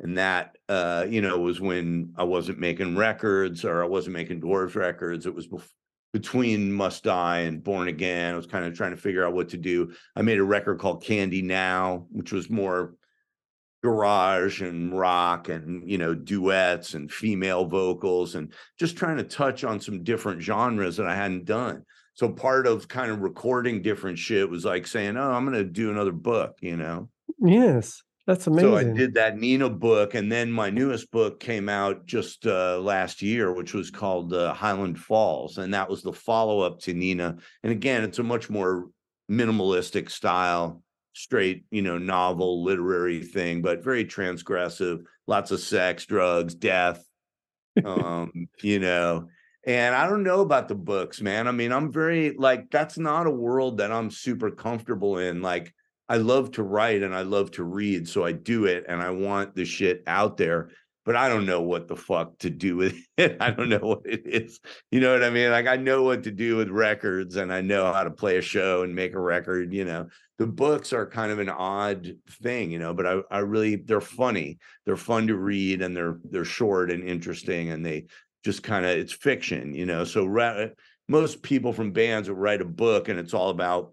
And that, uh, you know, was when I wasn't making records or I wasn't making Dwarves records. It was between Must Die and Born Again. I was kind of trying to figure out what to do. I made a record called Candy Now, which was more garage and rock and you know duets and female vocals and just trying to touch on some different genres that I hadn't done. So part of kind of recording different shit was like saying, "Oh, I'm going to do another book," you know. Yes. That's amazing. So I did that Nina book, and then my newest book came out just uh, last year, which was called uh, Highland Falls, and that was the follow up to Nina. And again, it's a much more minimalistic style, straight, you know, novel literary thing, but very transgressive. Lots of sex, drugs, death, [LAUGHS] um, you know. And I don't know about the books, man. I mean, I'm very like that's not a world that I'm super comfortable in. Like I love to write and I love to read, so I do it and I want the shit out there, but I don't know what the fuck to do with [LAUGHS] it. I don't know what it is. You know what I mean? Like I know what to do with records and I know how to play a show and make a record, you know. The books are kind of an odd thing, you know, but I I really they're funny. They're fun to read and they're they're short and interesting and they just kind of it's fiction, you know. So ra- most people from bands will write a book and it's all about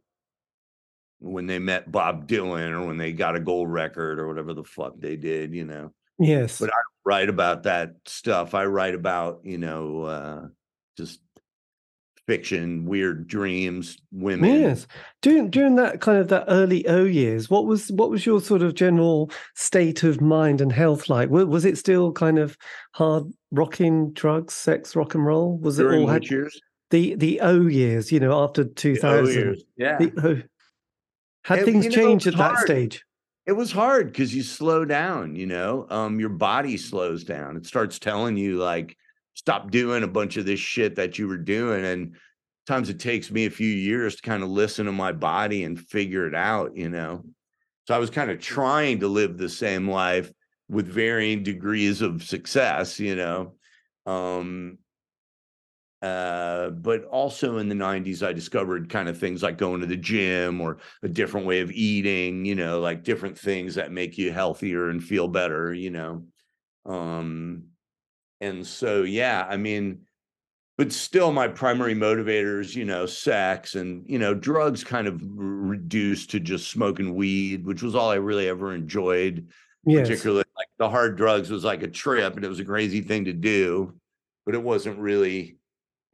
when they met Bob Dylan or when they got a gold record or whatever the fuck they did, you know. Yes. But I write about that stuff. I write about, you know, uh just fiction, weird dreams, women. Yes. During during that kind of that early O years, what was what was your sort of general state of mind and health like? Was, was it still kind of hard rocking, drugs, sex, rock and roll? Was During it all had years? the the O years? You know, after two thousand. Yeah. The. Had It- things know, changed it's at that stage? It was hard because you slow down you know? Um your body slows down. It starts telling you like stop doing a bunch of this shit that you were doing and times it takes me a few years to kind of listen to my body and figure it out you know? So i was kind of trying to live the same life with varying degrees of success you know? Um uh but also in the 90s i discovered kind of things like going to the gym or a different way of eating you know like different things that make you healthier and feel better you know um and so yeah i mean but still my primary motivators you know sex and you know drugs kind of reduced to just smoking weed which was all i really ever enjoyed Yes. particularly like the hard drugs was like a trip and it was a crazy thing to do but it wasn't really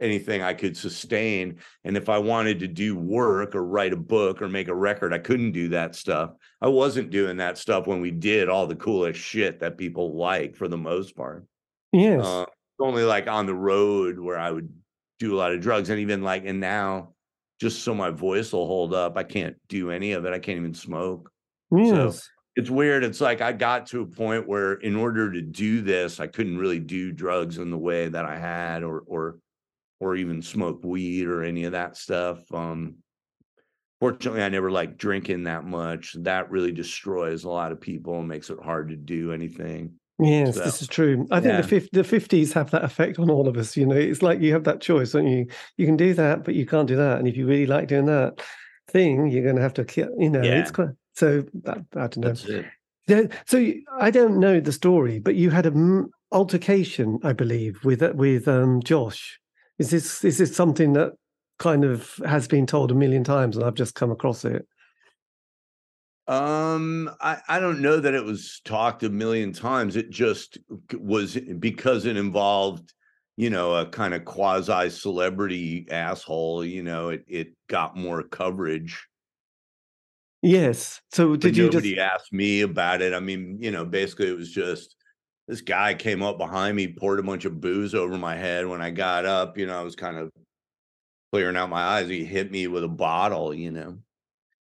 anything i could sustain and if i wanted to do work or write a book or make a record i couldn't do that stuff i wasn't doing that stuff when we did all the coolest shit that people like for the most part Yes. uh, only like on the road where i would do a lot of drugs and even like and now just so my voice will hold up i can't do any of it i can't even smoke yes. it's weird. It's like I got to a point where in order to do this, I couldn't really do drugs in the way that I had or or or even smoke weed or any of that stuff. Um fortunately I never liked drinking that much. That really destroys a lot of people and makes it hard to do anything. Yes, So, this is true. I think yeah. the the fifties have that effect on all of us. You know, it's like you have that choice, don't you? You can do that, but you can't do that. And if you really like doing that thing, you're going to have to, you know, Yeah. it's quite. So that, I don't know. That's it. Yeah, So I don't know the story, but you had an altercation, I believe, with with um, Josh. Is this is this something that kind of has been told a million times, and I've just come across it? Um, I, I don't know that it was talked a million times. It just was because it involved, you know, a kind of quasi celebrity asshole, you know, it it got more coverage. Yes. So But did you just? nobody asked me about it. I mean, you know, basically it was just this guy came up behind me, poured a bunch of booze over my head. When I got up, you know, I was kind of clearing out my eyes. He hit me with a bottle, you know.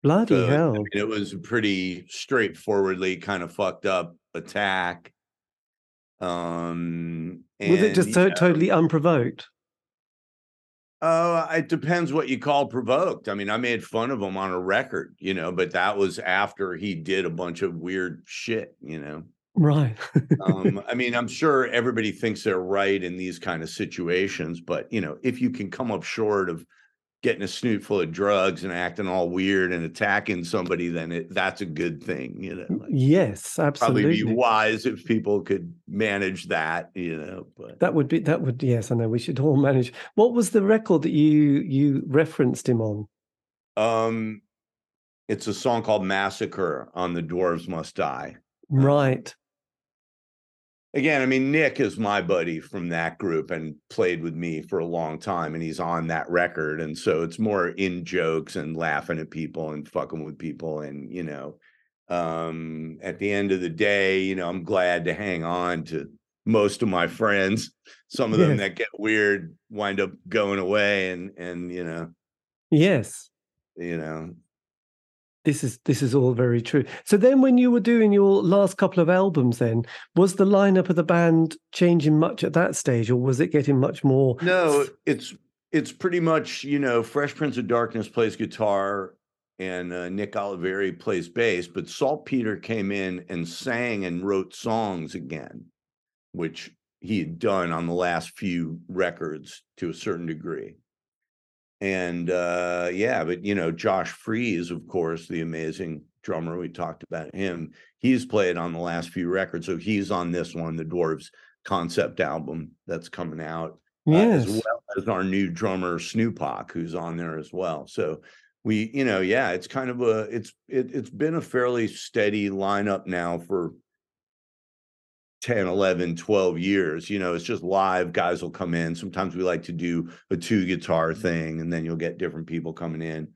Bloody So, I hell! mean, it was a pretty straightforwardly kind of fucked up attack. Um, Was it just and, to- know, totally unprovoked? Uh, it depends what you call provoked. I mean, I made fun of him on a record, you know, but that was after he did a bunch of weird shit, you know. Right. Um, [LAUGHS] I mean, I'm sure everybody thinks they're right in these kind of situations, but you know, if you can come up short of getting a snoot full of drugs and acting all weird and attacking somebody, then it, that's a good thing, you know. Like, yes, absolutely. Probably be wise if people could manage that, you know. But that would be that would yes, I know we should all manage. What was the record that you you referenced him on? Um, it's a song called Massacre on the Dwarves Must Die. Right. Again, I mean, Nick is my buddy from that group and played with me for a long time, and he's on that record. And so it's more in jokes and laughing at people and fucking with people. And, you know, um, at the end of the day, you know, I'm glad to hang on to most of my friends. Some of them Yes. that get weird wind up going away and and you know, Yes. you know, This is this is all very true. So then when you were doing your last couple of albums then, was the lineup of the band changing much at that stage or was it getting much more No, it's it's pretty much you know Fresh Prince of Darkness plays guitar and uh, Nick Oliveri plays bass, but Saltpeter came in and sang and wrote songs again, which he had done on the last few records to a certain degree. And uh, yeah, but you know Josh Freese, of course, the amazing drummer we talked about him. He's played on the last few records, so he's on this one, the Dwarves concept album that's coming out uh, Yes. as well as our new drummer Snoopak, who's on there as well. So we, you know, yeah, it's kind of a it's it, it's been a fairly steady lineup now for 10, 11, 12 years. You know, it's just live guys will come in. Sometimes we like to do a two guitar mm-hmm. thing and then you'll get different people coming in.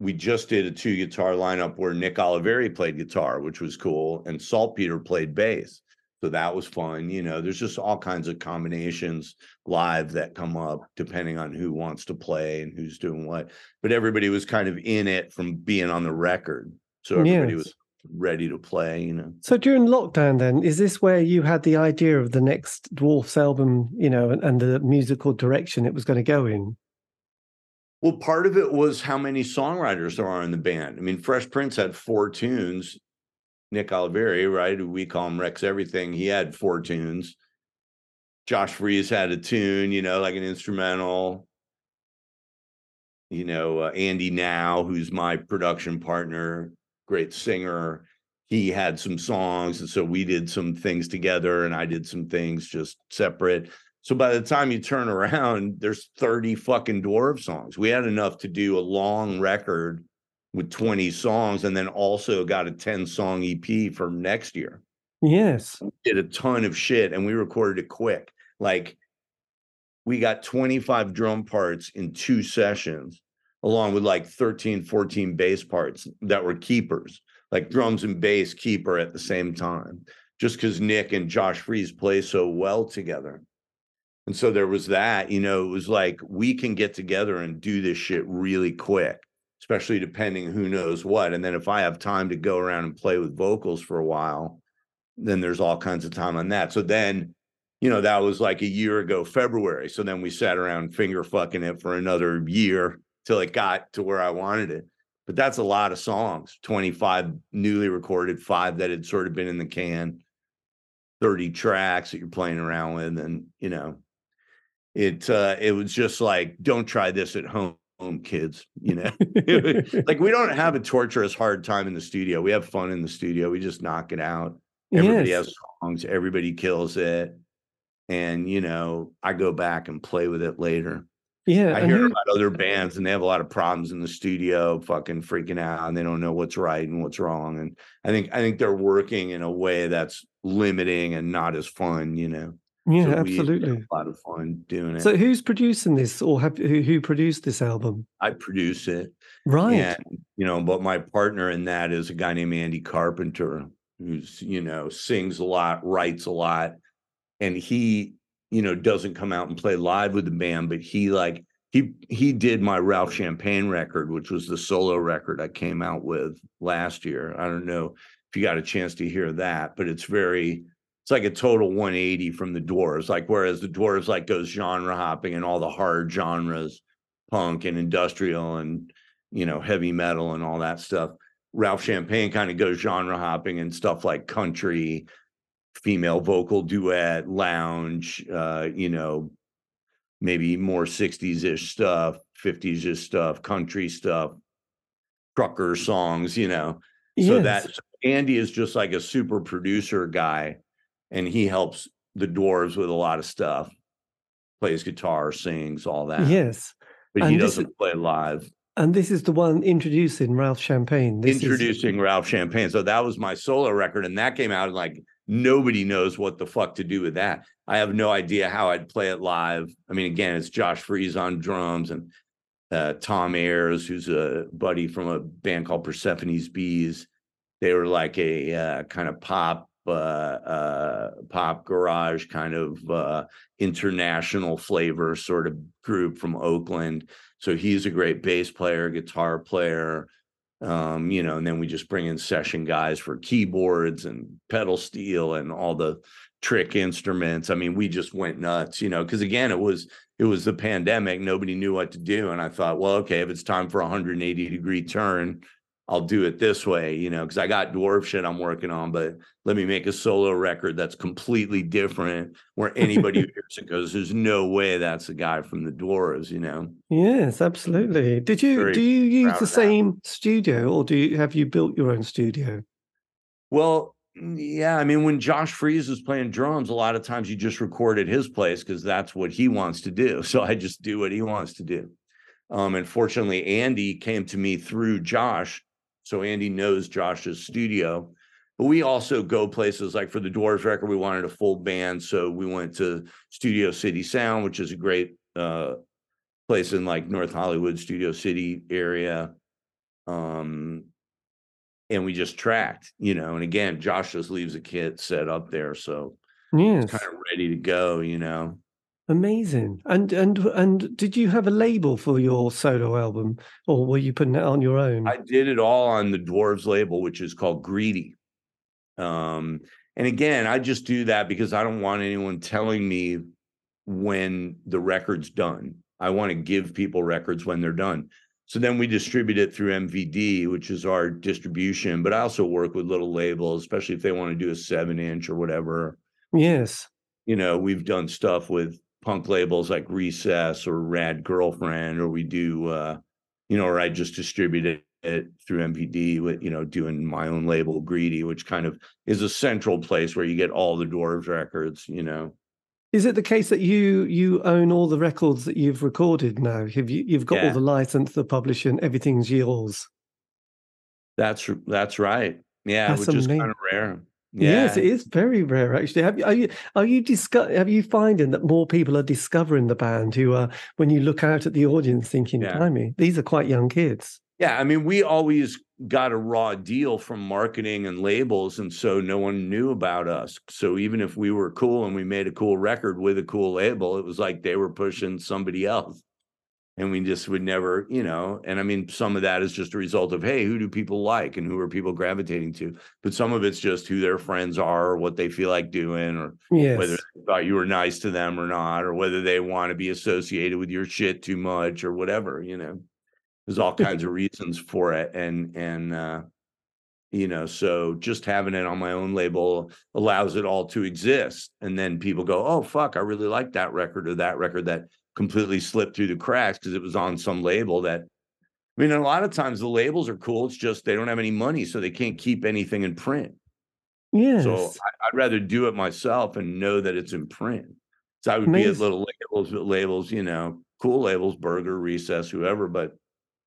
We just did a two guitar lineup where Nick Oliveri played guitar, which was cool, and Saltpeter played bass. So that was fun. You know, there's just all kinds of combinations live that come up depending on who wants to play and who's doing what. But everybody was kind of in it from being on the record. So everybody Yes. was ready to play, you know. So during lockdown, then, is this where you had the idea of the next Dwarfs album, you know, and, and the musical direction it was going to go in? Well, part of it was how many songwriters there are in the band. I mean, Fresh Prince had four tunes. Nick Oliveri, right, we call him Rex Everything, he had four tunes. Josh Freese had a tune, you know, like an instrumental. You know, uh, Andy Now, who's my production partner, great singer, he had some songs, and so we did some things together, and I did some things just separate. So by the time you turn [LAUGHS] around, there's 30 fucking dwarf songs. We had enough to do a long record with 20 songs, and then also got a 10 song EP for next year Yes. did a ton of shit and we recorded it quick. Like we got 25 drum parts in two sessions, along with like 13, 14 bass parts that were keepers, like drums and bass keeper at the same time, just because Nick and Josh Freese play so well together. And so there was that, you know, it was like we can get together and do this shit really quick, especially depending who knows what. And then if I have time to go around and play with vocals for a while, then there's all kinds of time on that. So then, you know, that was like a year ago, February. So then we sat around finger fucking it for another year till it got to where I wanted it. But that's a lot of songs 25 newly recorded, five that had sort of been in the can, 30 tracks that you're playing around with. And, you know, it uh it was just like, don't try this at home, kids, you know. [LAUGHS] [LAUGHS] like we don't have a torturous hard time in the studio. We have fun in the studio. We just knock it out. Everybody yes. has songs, everybody kills it. And you know, I go back and play with it later. Yeah. I hear who- about other bands and they have a lot of problems in the studio, fucking freaking out, and they don't know what's right and what's wrong. And I think I think they're working in a way that's limiting and not as fun, you know. yeah, So absolutely. a lot of fun doing it. So who's producing this or have who, who produced this album? I produce it. Right. And you know, but my partner in that is a guy named Andy Carpenter, who's you know sings a lot, writes a lot, and he you know doesn't come out and play live with the band, but he like he he did my Ralph Champagne record, which was the solo record I came out with last year. I don't know if you got a chance to hear that, but it's very it's like a total 180 from the Dwarves. Like whereas the Dwarves like goes genre hopping and all the hard genres, punk and industrial and you know heavy metal and all that stuff. Ralph Champagne kind of goes genre hopping and stuff like country, female vocal duet, lounge, uh, you know, maybe more 60s ish stuff, 50s ish stuff, country stuff, trucker songs, you know. So that Andy is just like a super producer guy, and he helps the dwarves with a lot of stuff. Plays guitar, sings, all that. Yes. But he And this doesn't play live. And this is the one introducing Ralph Champagne. This is- Introducing Ralph Champagne. So that was my solo record, and that came out and like nobody knows what the fuck to do with that. I have no idea how I'd play it live. I mean, again, it's Josh Freese on drums and uh, Tom Ayers, who's a buddy from a band called Persephone's Bees. They were like a uh, kind of pop, uh, uh, pop garage kind of uh, international flavor sort of group from Oakland. So he's a great bass player, guitar player, um, you know, and then we just bring in session guys for keyboards and pedal steel and all the trick instruments. I mean, we just went nuts, you know, because again, it was it was the pandemic. Nobody knew what to do. And I thought, well, okay, if it's time for a 180 degree turn, I'll do it this way, you know, because I got dwarf shit I'm working on, but let me make a solo record that's completely different where anybody who [LAUGHS] hears it goes, There's no way that's the guy from the dwarves, you know. Yes, absolutely. Did you Very do you use the same studio or do you have you built your own studio? Well, mm, yeah, I mean, when Josh Freese is playing drums, a lot of times you just record at his place because that's what he wants to do. [LAUGHS] So I just do what he wants to do. Um, and fortunately, Andy came to me through Josh. So Andy knows Josh's studio. But we also go places like for the Dwarves record, we wanted a full band. So we went to Studio City Sound, which is a great uh, place in like North Hollywood, Studio City area. Um, and we just tracked, you know. And again, Josh just leaves a kit set up there, so Yes. kind of ready to go, you know. Amazing. And and and did you have a label for your solo album or were you putting it on your own? I did it all on the Dwarves label, which is called Greedy. Um, and again, I just do that because I don't want anyone telling me when the record's done. I want to give people records when they're done. So then we distribute it through MVD, which is our distribution. But I also work with little labels, especially if they want to do a seven inch or whatever. yes. you know, we've done stuff with punk labels like Recess or Rad Girlfriend, or we do, uh, you know, or I just distributed it through MVD with, you know, doing my own label, Greedy, which kind of is a central place where you get all the Dwarves records, you know. Is it the case that you you own all the records that you've recorded now? Have you you've got all the license, the publishing, everything's yours? That's that's right. Yeah, That's which is kind of rare. Yeah. Yes, it is very rare actually. Have you are you are you disco- have you finding that more people are discovering the band who are when you look out at the audience thinking, Yeah. blimey, these are quite young kids. Yeah, I mean, we always got a raw deal from marketing and labels, and so no one knew about us. So even if we were cool and we made a cool record with a cool label, it was like they were pushing somebody else. And we just would never, you know, and I mean, some of that is just a result of, hey, who do people like and who are people gravitating to? But some of it's just who their friends are or what they feel like doing or Yes. whether they thought you were nice to them or not, or whether they want to be associated with your shit too much or whatever, you know. There's all kinds of reasons for it. And and uh, you know, so just having it on my own label allows it all to exist. And then people go, Oh fuck, I really like that record or that record that completely slipped through the cracks because it was on some label that I mean, a lot of times the labels are cool. It's just they don't have any money, so they can't keep anything in print. Yeah. So I, I'd rather do it myself and know that it's in print. So I would be at little labels, labels, you know, cool labels, Burger, Recess, whoever, but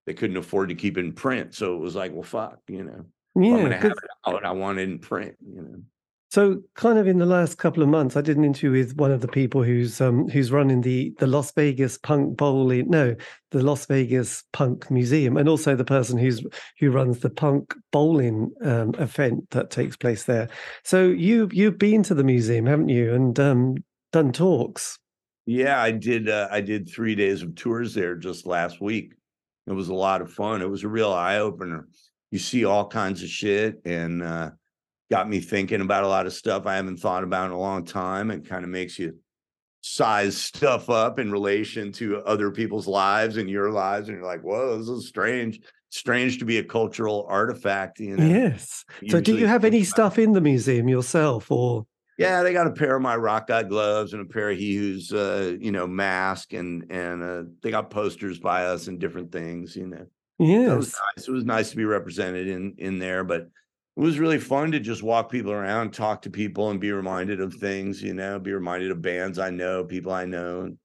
they couldn't afford to keep in print. So it was like, well, fuck, you know, if I'm going to have it out. I want it in print, you know. So, kind of in the last couple of months, I did an interview with one of the people who's um, who's running the the Las Vegas Punk Bowling, no, the Las Vegas Punk Museum, and also the person who's who runs the Punk Bowling um, event that takes place there. So, you you've been to the museum, haven't you, and um, done talks? Yeah, I did. Uh, I did three days of tours there just last week. It was a lot of fun. It was a real eye opener. You see all kinds of shit, and uh, got me thinking about a lot of stuff I haven't thought about in a long time. It kind of makes you size stuff up in relation to other people's lives and your lives, and you're like, "Whoa, this is strange." Strange to be a cultural artifact. You know. Yes. So, do you have any stuff in the museum yourself, or Yeah, they got a pair of my rock god gloves and a pair of he who's uh, you know, mask and and uh, they got posters by us and different things, you know. Was nice. It was nice to be represented in in there, but it was really fun to just walk people around, talk to people, and be reminded of things. You know, be reminded of bands I know, people I know. And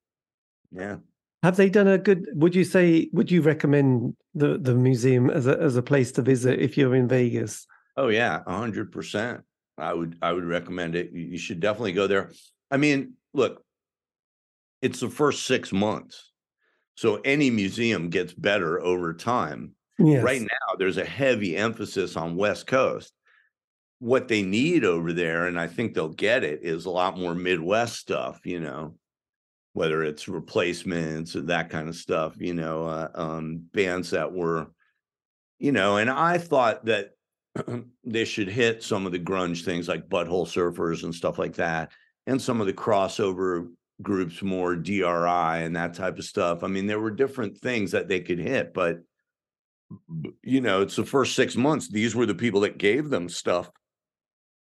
yeah. Have they done a good? Would you say? Would you recommend the the museum as a as a place to visit if you're in Vegas? Oh yeah, a hundred percent. I would I would recommend it. You should definitely go there. I mean, look, it's the first six months, so any museum gets better over time. Yes. Right now, there's a heavy emphasis on West Coast. What they need over there, and I think they'll get it, is a lot more Midwest stuff. You know, whether it's replacements or that kind of stuff. You know, uh, um, bands that were, you know, and I thought that [CLEARS THROAT] they should hit some of the grunge things like Butthole Surfers and stuff like that, and some of the crossover groups more DRI and that type of stuff. I mean, there were different things that they could hit, but you know, it's the first six months. These were the people that gave them stuff.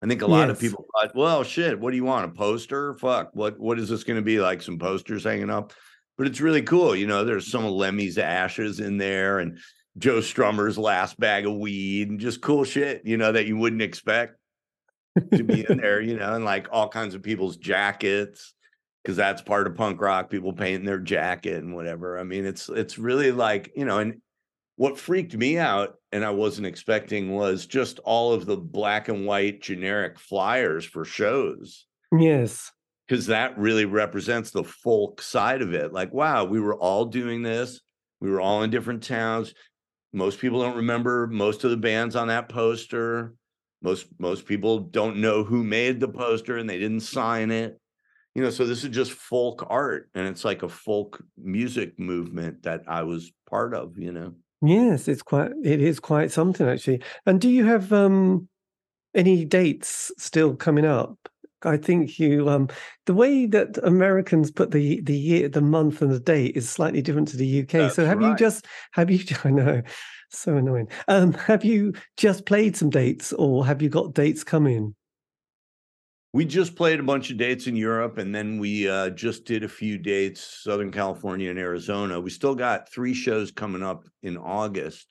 I think a lot yes. of people thought, well, shit, what do you want? A poster? Fuck. What what is this going to be like? Some posters hanging up? But it's really cool. You know, there's some of Lemmy's ashes in there and Joe Strummer's last bag of weed and just cool shit, you know, that you wouldn't expect to be in there, you know, and like all kinds of people's jackets because that's part of punk rock, people painting their jacket and whatever. I mean, it's it's really like, you know, and what freaked me out and I wasn't expecting was just all of the black and white generic flyers for shows. Yes. Because that really represents the folk side of it. Like, wow, we were all doing this. We were all in different towns. Most people don't remember most of the bands on that poster. Most most people don't know who made the poster and they didn't sign it. You know, so this is just folk art and it's like a folk music movement that I was part of, you know. Yes, it's quite it is quite something actually. And do you have um any dates still coming up? I think you um the way that Americans put the the year the month and the date is slightly different to the UK. That's so have right. you just have you [LAUGHS] I know so annoying. Um have you just played some dates or have you got dates coming? We just played a bunch of dates in Europe and then we uh, just did a few dates, Southern California and Arizona. We still got three shows coming up in August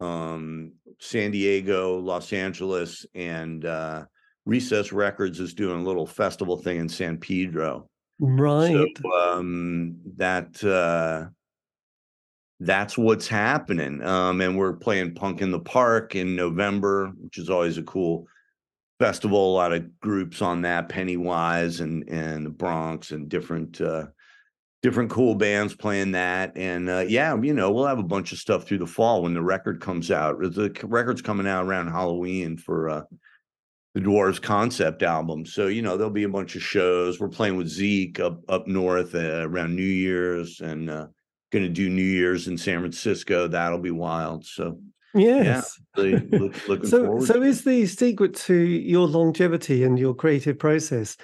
um, San Diego, Los Angeles, and uh, Recess Records is doing a little festival thing in San Pedro. Right. So, um, that uh, that's what's happening. Um, and we're playing Punk in the Park in November, which is always a cool festival. A lot of groups on that, Pennywise and and the Bronx and different uh, different cool bands playing that. And uh, yeah, you know, we'll have a bunch of stuff through the fall when the record comes out. The record's coming out around Halloween for uh, the Dwarves concept album. So you know, there'll be a bunch of shows. We're playing with Zeke up up north uh, around New Year's and. Uh, Going to do New Year's in San Francisco. That'll be wild. So Yes. Yeah, really look, [LAUGHS] looking so, forward. so is the secret to your longevity and your creative process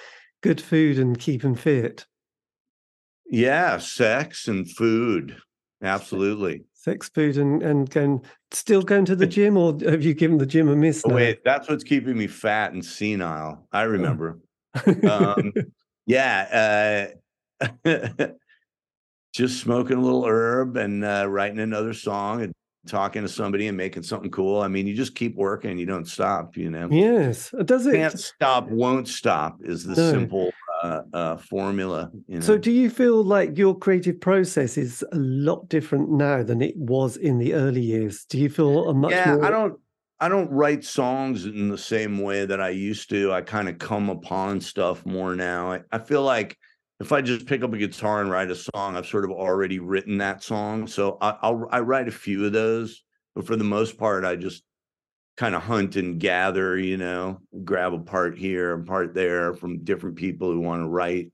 good food and keeping fit? Yeah, sex and food. Absolutely. Sex, food, and and going still going to the [LAUGHS] gym, or have you given the gym a miss? Oh, now? wait, that's what's keeping me fat and senile. I remember. um, [LAUGHS] yeah, uh, just smoking a little herb and uh, writing another song and talking to somebody and making something cool. I mean, you just keep working, you don't stop, you know. Yes. Does it can't stop, won't stop is the No. simple uh, uh, formula. You know? So do you feel like your creative process is a lot different now than it was in the early years? Do you feel a much yeah, more I don't I don't write songs in the same way that I used to. I kind of come upon stuff more now. I, I feel like if I just pick up a guitar and write a song, I've sort of already written that song. So I, I'll I write a few of those, but for the most part, I just kind of hunt and gather. You know, grab a part here, a part there from different people who want to write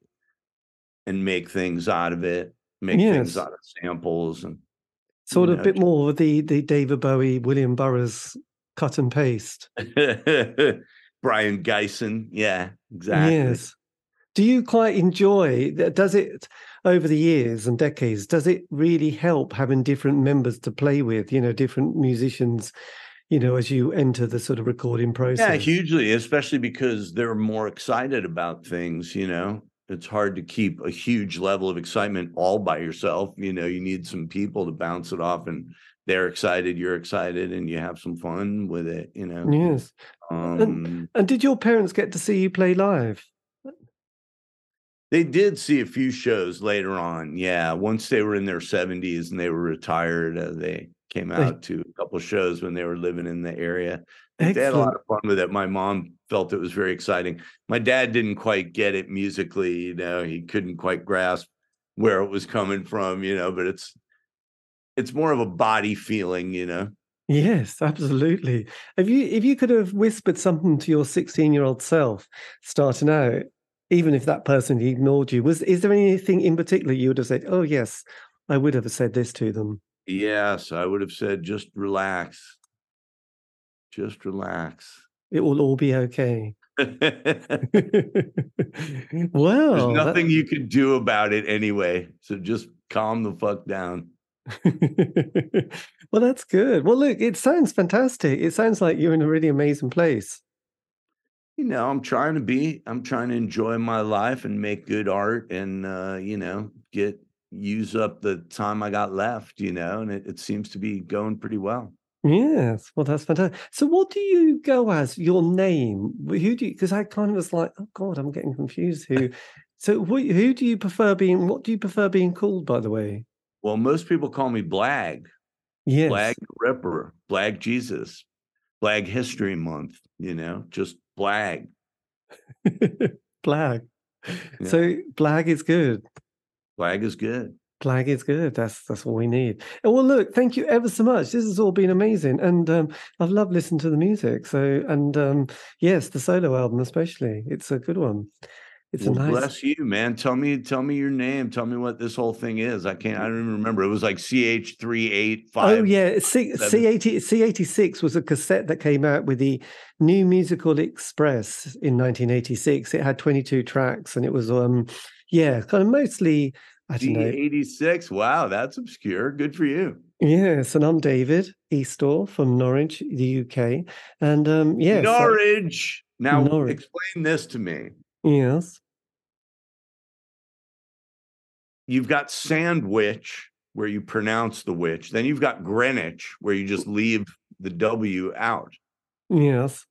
and make things out of it. Make things out of samples and sort of know, bit more of the the David Bowie, William Burroughs cut and paste? [LAUGHS] Brion Gysin. Yeah, exactly. Yes. Do you quite enjoy? Does it over the years and decades? Does it really help having different members to play with? You know, different musicians you know, as you enter the sort of recording process. Yeah, hugely, especially because they're more excited about things, you know. It's hard to keep a huge level of excitement all by yourself. You know, you need some people to bounce it off and they're excited, you're excited, and you have some fun with it, you know. Yes. Um, and, and did your parents get to see you play live? They did see a few shows later on. Yeah, once they were in their 70s and they were retired, uh, they came out to a couple shows when they were living in the area. They had a lot of fun with it. My mom felt it was very exciting. My dad didn't quite get it musically, you know, he couldn't quite grasp where it was coming from, you know, but it's it's more of a body feeling, you know. Yes, absolutely. If you if you could have whispered something to your 16-year-old self starting out, even if that person ignored you, was is there anything in particular you would have said, "Oh yes, I would have said this to them"? Yes, I would have said just relax. Just relax. It will all be okay. [LAUGHS] well, There's nothing that... you can do about it anyway. So just calm the fuck down. [LAUGHS] well, that's good. Well, look, it sounds fantastic. It sounds like you're in a really amazing place. You know, I'm trying to be, I'm trying to enjoy my life and make good art and, uh, you know, get, use up the time I got left, you know, and it, it seems to be going pretty well. Yes, well, that's fantastic. So, what do you go as your name? Who do you? Because I kind of was like, oh God, I'm getting confused. Who? so, who, who do you prefer being? What do you prefer being called? By the way. Well, most people call me Blag. Yes. Blag Ripper, Blag Jesus, Blag History Month. You know, just Blag. [LAUGHS] Blag. Yeah. So Blag is good. Blag is good. Blag is good. That's that's all we need. And well, look, thank you ever so much. This has all been amazing, and um, I've loved listening to the music. So, and um, yes, the solo album especially. It's a good one. It's well, a nice. Bless you, man. Tell me, tell me your name. Tell me what this whole thing is. I can't. I don't even remember. It was like CH three eight five. Oh yeah, C eighty C eighty six was a cassette that came out with the New Musical Express in nineteen eighty six. It had twenty two tracks, and it was um, yeah, kind of mostly I don't know. 86. Wow, that's obscure. Good for you. Yes, and I'm David Eastaugh from Norwich, the UK. And um yes. Norwich. Now Norwich. explain this to me. Yes. You've got Sandwich, where you pronounce the witch. Then you've got Greenwich, where you just leave the W out. Yes.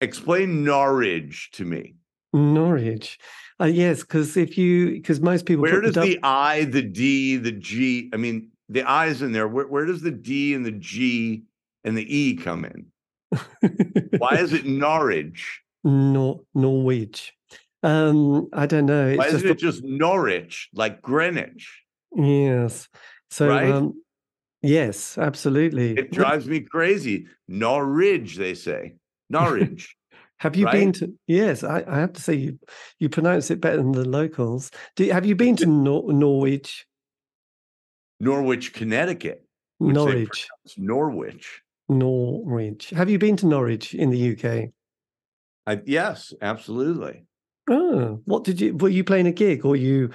Explain Norwich to me. Norwich. Uh, yes, because if you because most people where does the, the, I, the D, the G? I mean, the I is in there. Where, where does the D and the G and the E come in? [LAUGHS] Why is it Norwich? Nor Norwich. Um, I don't know. It's Why isn't it just Norwich, like Greenwich? Yes. So right? um, yes, absolutely. It drives me crazy. Norwich, they say. Norwich. [LAUGHS] Have you right? been to? Yes, I, I, have to say you you pronounce it better than the locals. Do have you been to [LAUGHS] Nor- Norwich? Norwich, Connecticut. Norwich. Norwich. Norwich. Have you been to Norwich in the UK? I, yes, absolutely. Oh, what did you? Were you playing a gig or you?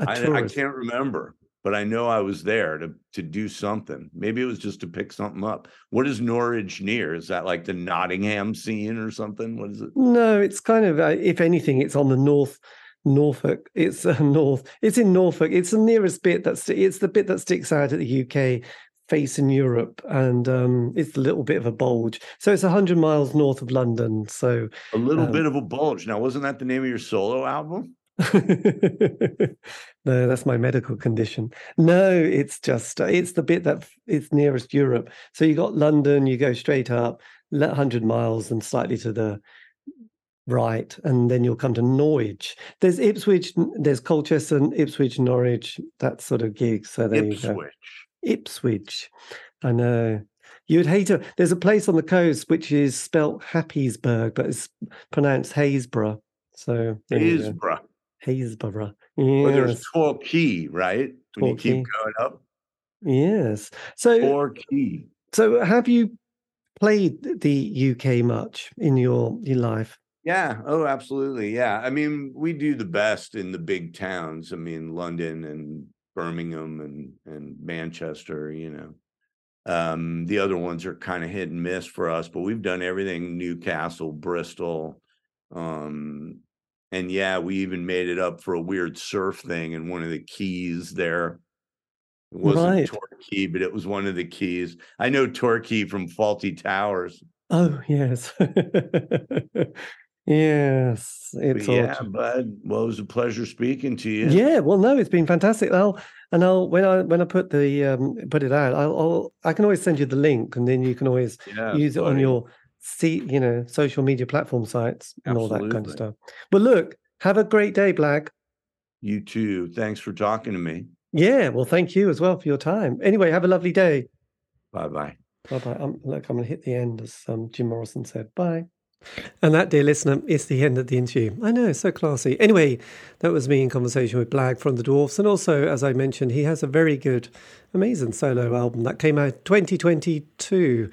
I, I, can't remember but I know I was there to to do something. Maybe it was just to pick something up. What is Norwich near? Is that like the Nottingham scene or something? What is it? No, it's kind of uh, if anything, it's on the north. Norfolk. It's uh, [LAUGHS] north. It's in Norfolk. It's the nearest bit that's. It's the bit that sticks out at the UK, facing Europe, and um, it's a little bit of a bulge. So it's hundred miles north of London. So a little um, bit of a bulge. Now, wasn't that the name of your solo album? [LAUGHS] no, that's my medical condition. No, it's just uh, it's the bit that it's nearest Europe. So you got London, you go straight up, 100 miles and slightly to the right, and then you'll come to Norwich. There's Ipswich, there's Colchester, Ipswich, Norwich, that sort of gig. So there Ipswich. you go. Ipswich. I know. You'd hate it. There's a place on the coast which is spelt Happisburgh, but it's pronounced Haysborough. So Haysborough. Haysborough. Yes. Well, there's Torquay, right? When Torquay. you keep going up. Yes. So Torquay. So have you played the UK much in your your life? Yeah. Oh, absolutely. Yeah. I mean, we do the best in the big towns. I mean, London and Birmingham and and Manchester. You know, Um, the other ones are kind of hit and miss for us, but we've done everything Newcastle, Bristol. Um, and yeah, we even made it up for a weird surf thing in one of the keys there. It wasn't Right. Torquay, but it was one of the keys. I know Torquay from Fawlty Towers. Oh, yes. [LAUGHS] yes. It's all yeah, true. bud. Well, it was a pleasure speaking to you. Yeah, well, no, it's been fantastic. I'll and I'll when I when I put the um put it out, I'll, I'll I can always send you the link, and then you can always Yeah, use it on your see you know social media platform sites and all that kind of stuff. But look, have a great day, Blag. You too. Thanks for talking to me. Yeah, well, thank you as well for your time. Anyway, have a lovely day. Bye bye. Bye bye. Um, look, I'm going to hit the end, as um, Jim Morrison said. Bye. And that, dear listener, is the end of the interview. I know, so classy. Anyway, that was me in conversation with Blag from the Dwarfs. And also, as I mentioned, he has a very good, amazing solo album that came out 2022.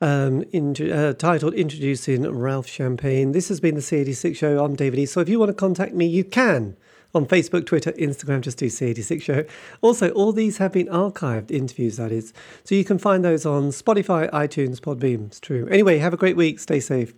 Um, in, uh, titled Introducing Ralph Champagne. This has been the C86 show. I'm David E. So if you want to contact me, you can on Facebook, Twitter, Instagram, just do C86 show. Also, all these have been archived interviews, that is. So you can find those on Spotify, iTunes, Podbean. It's true. Anyway, have a great week. Stay safe.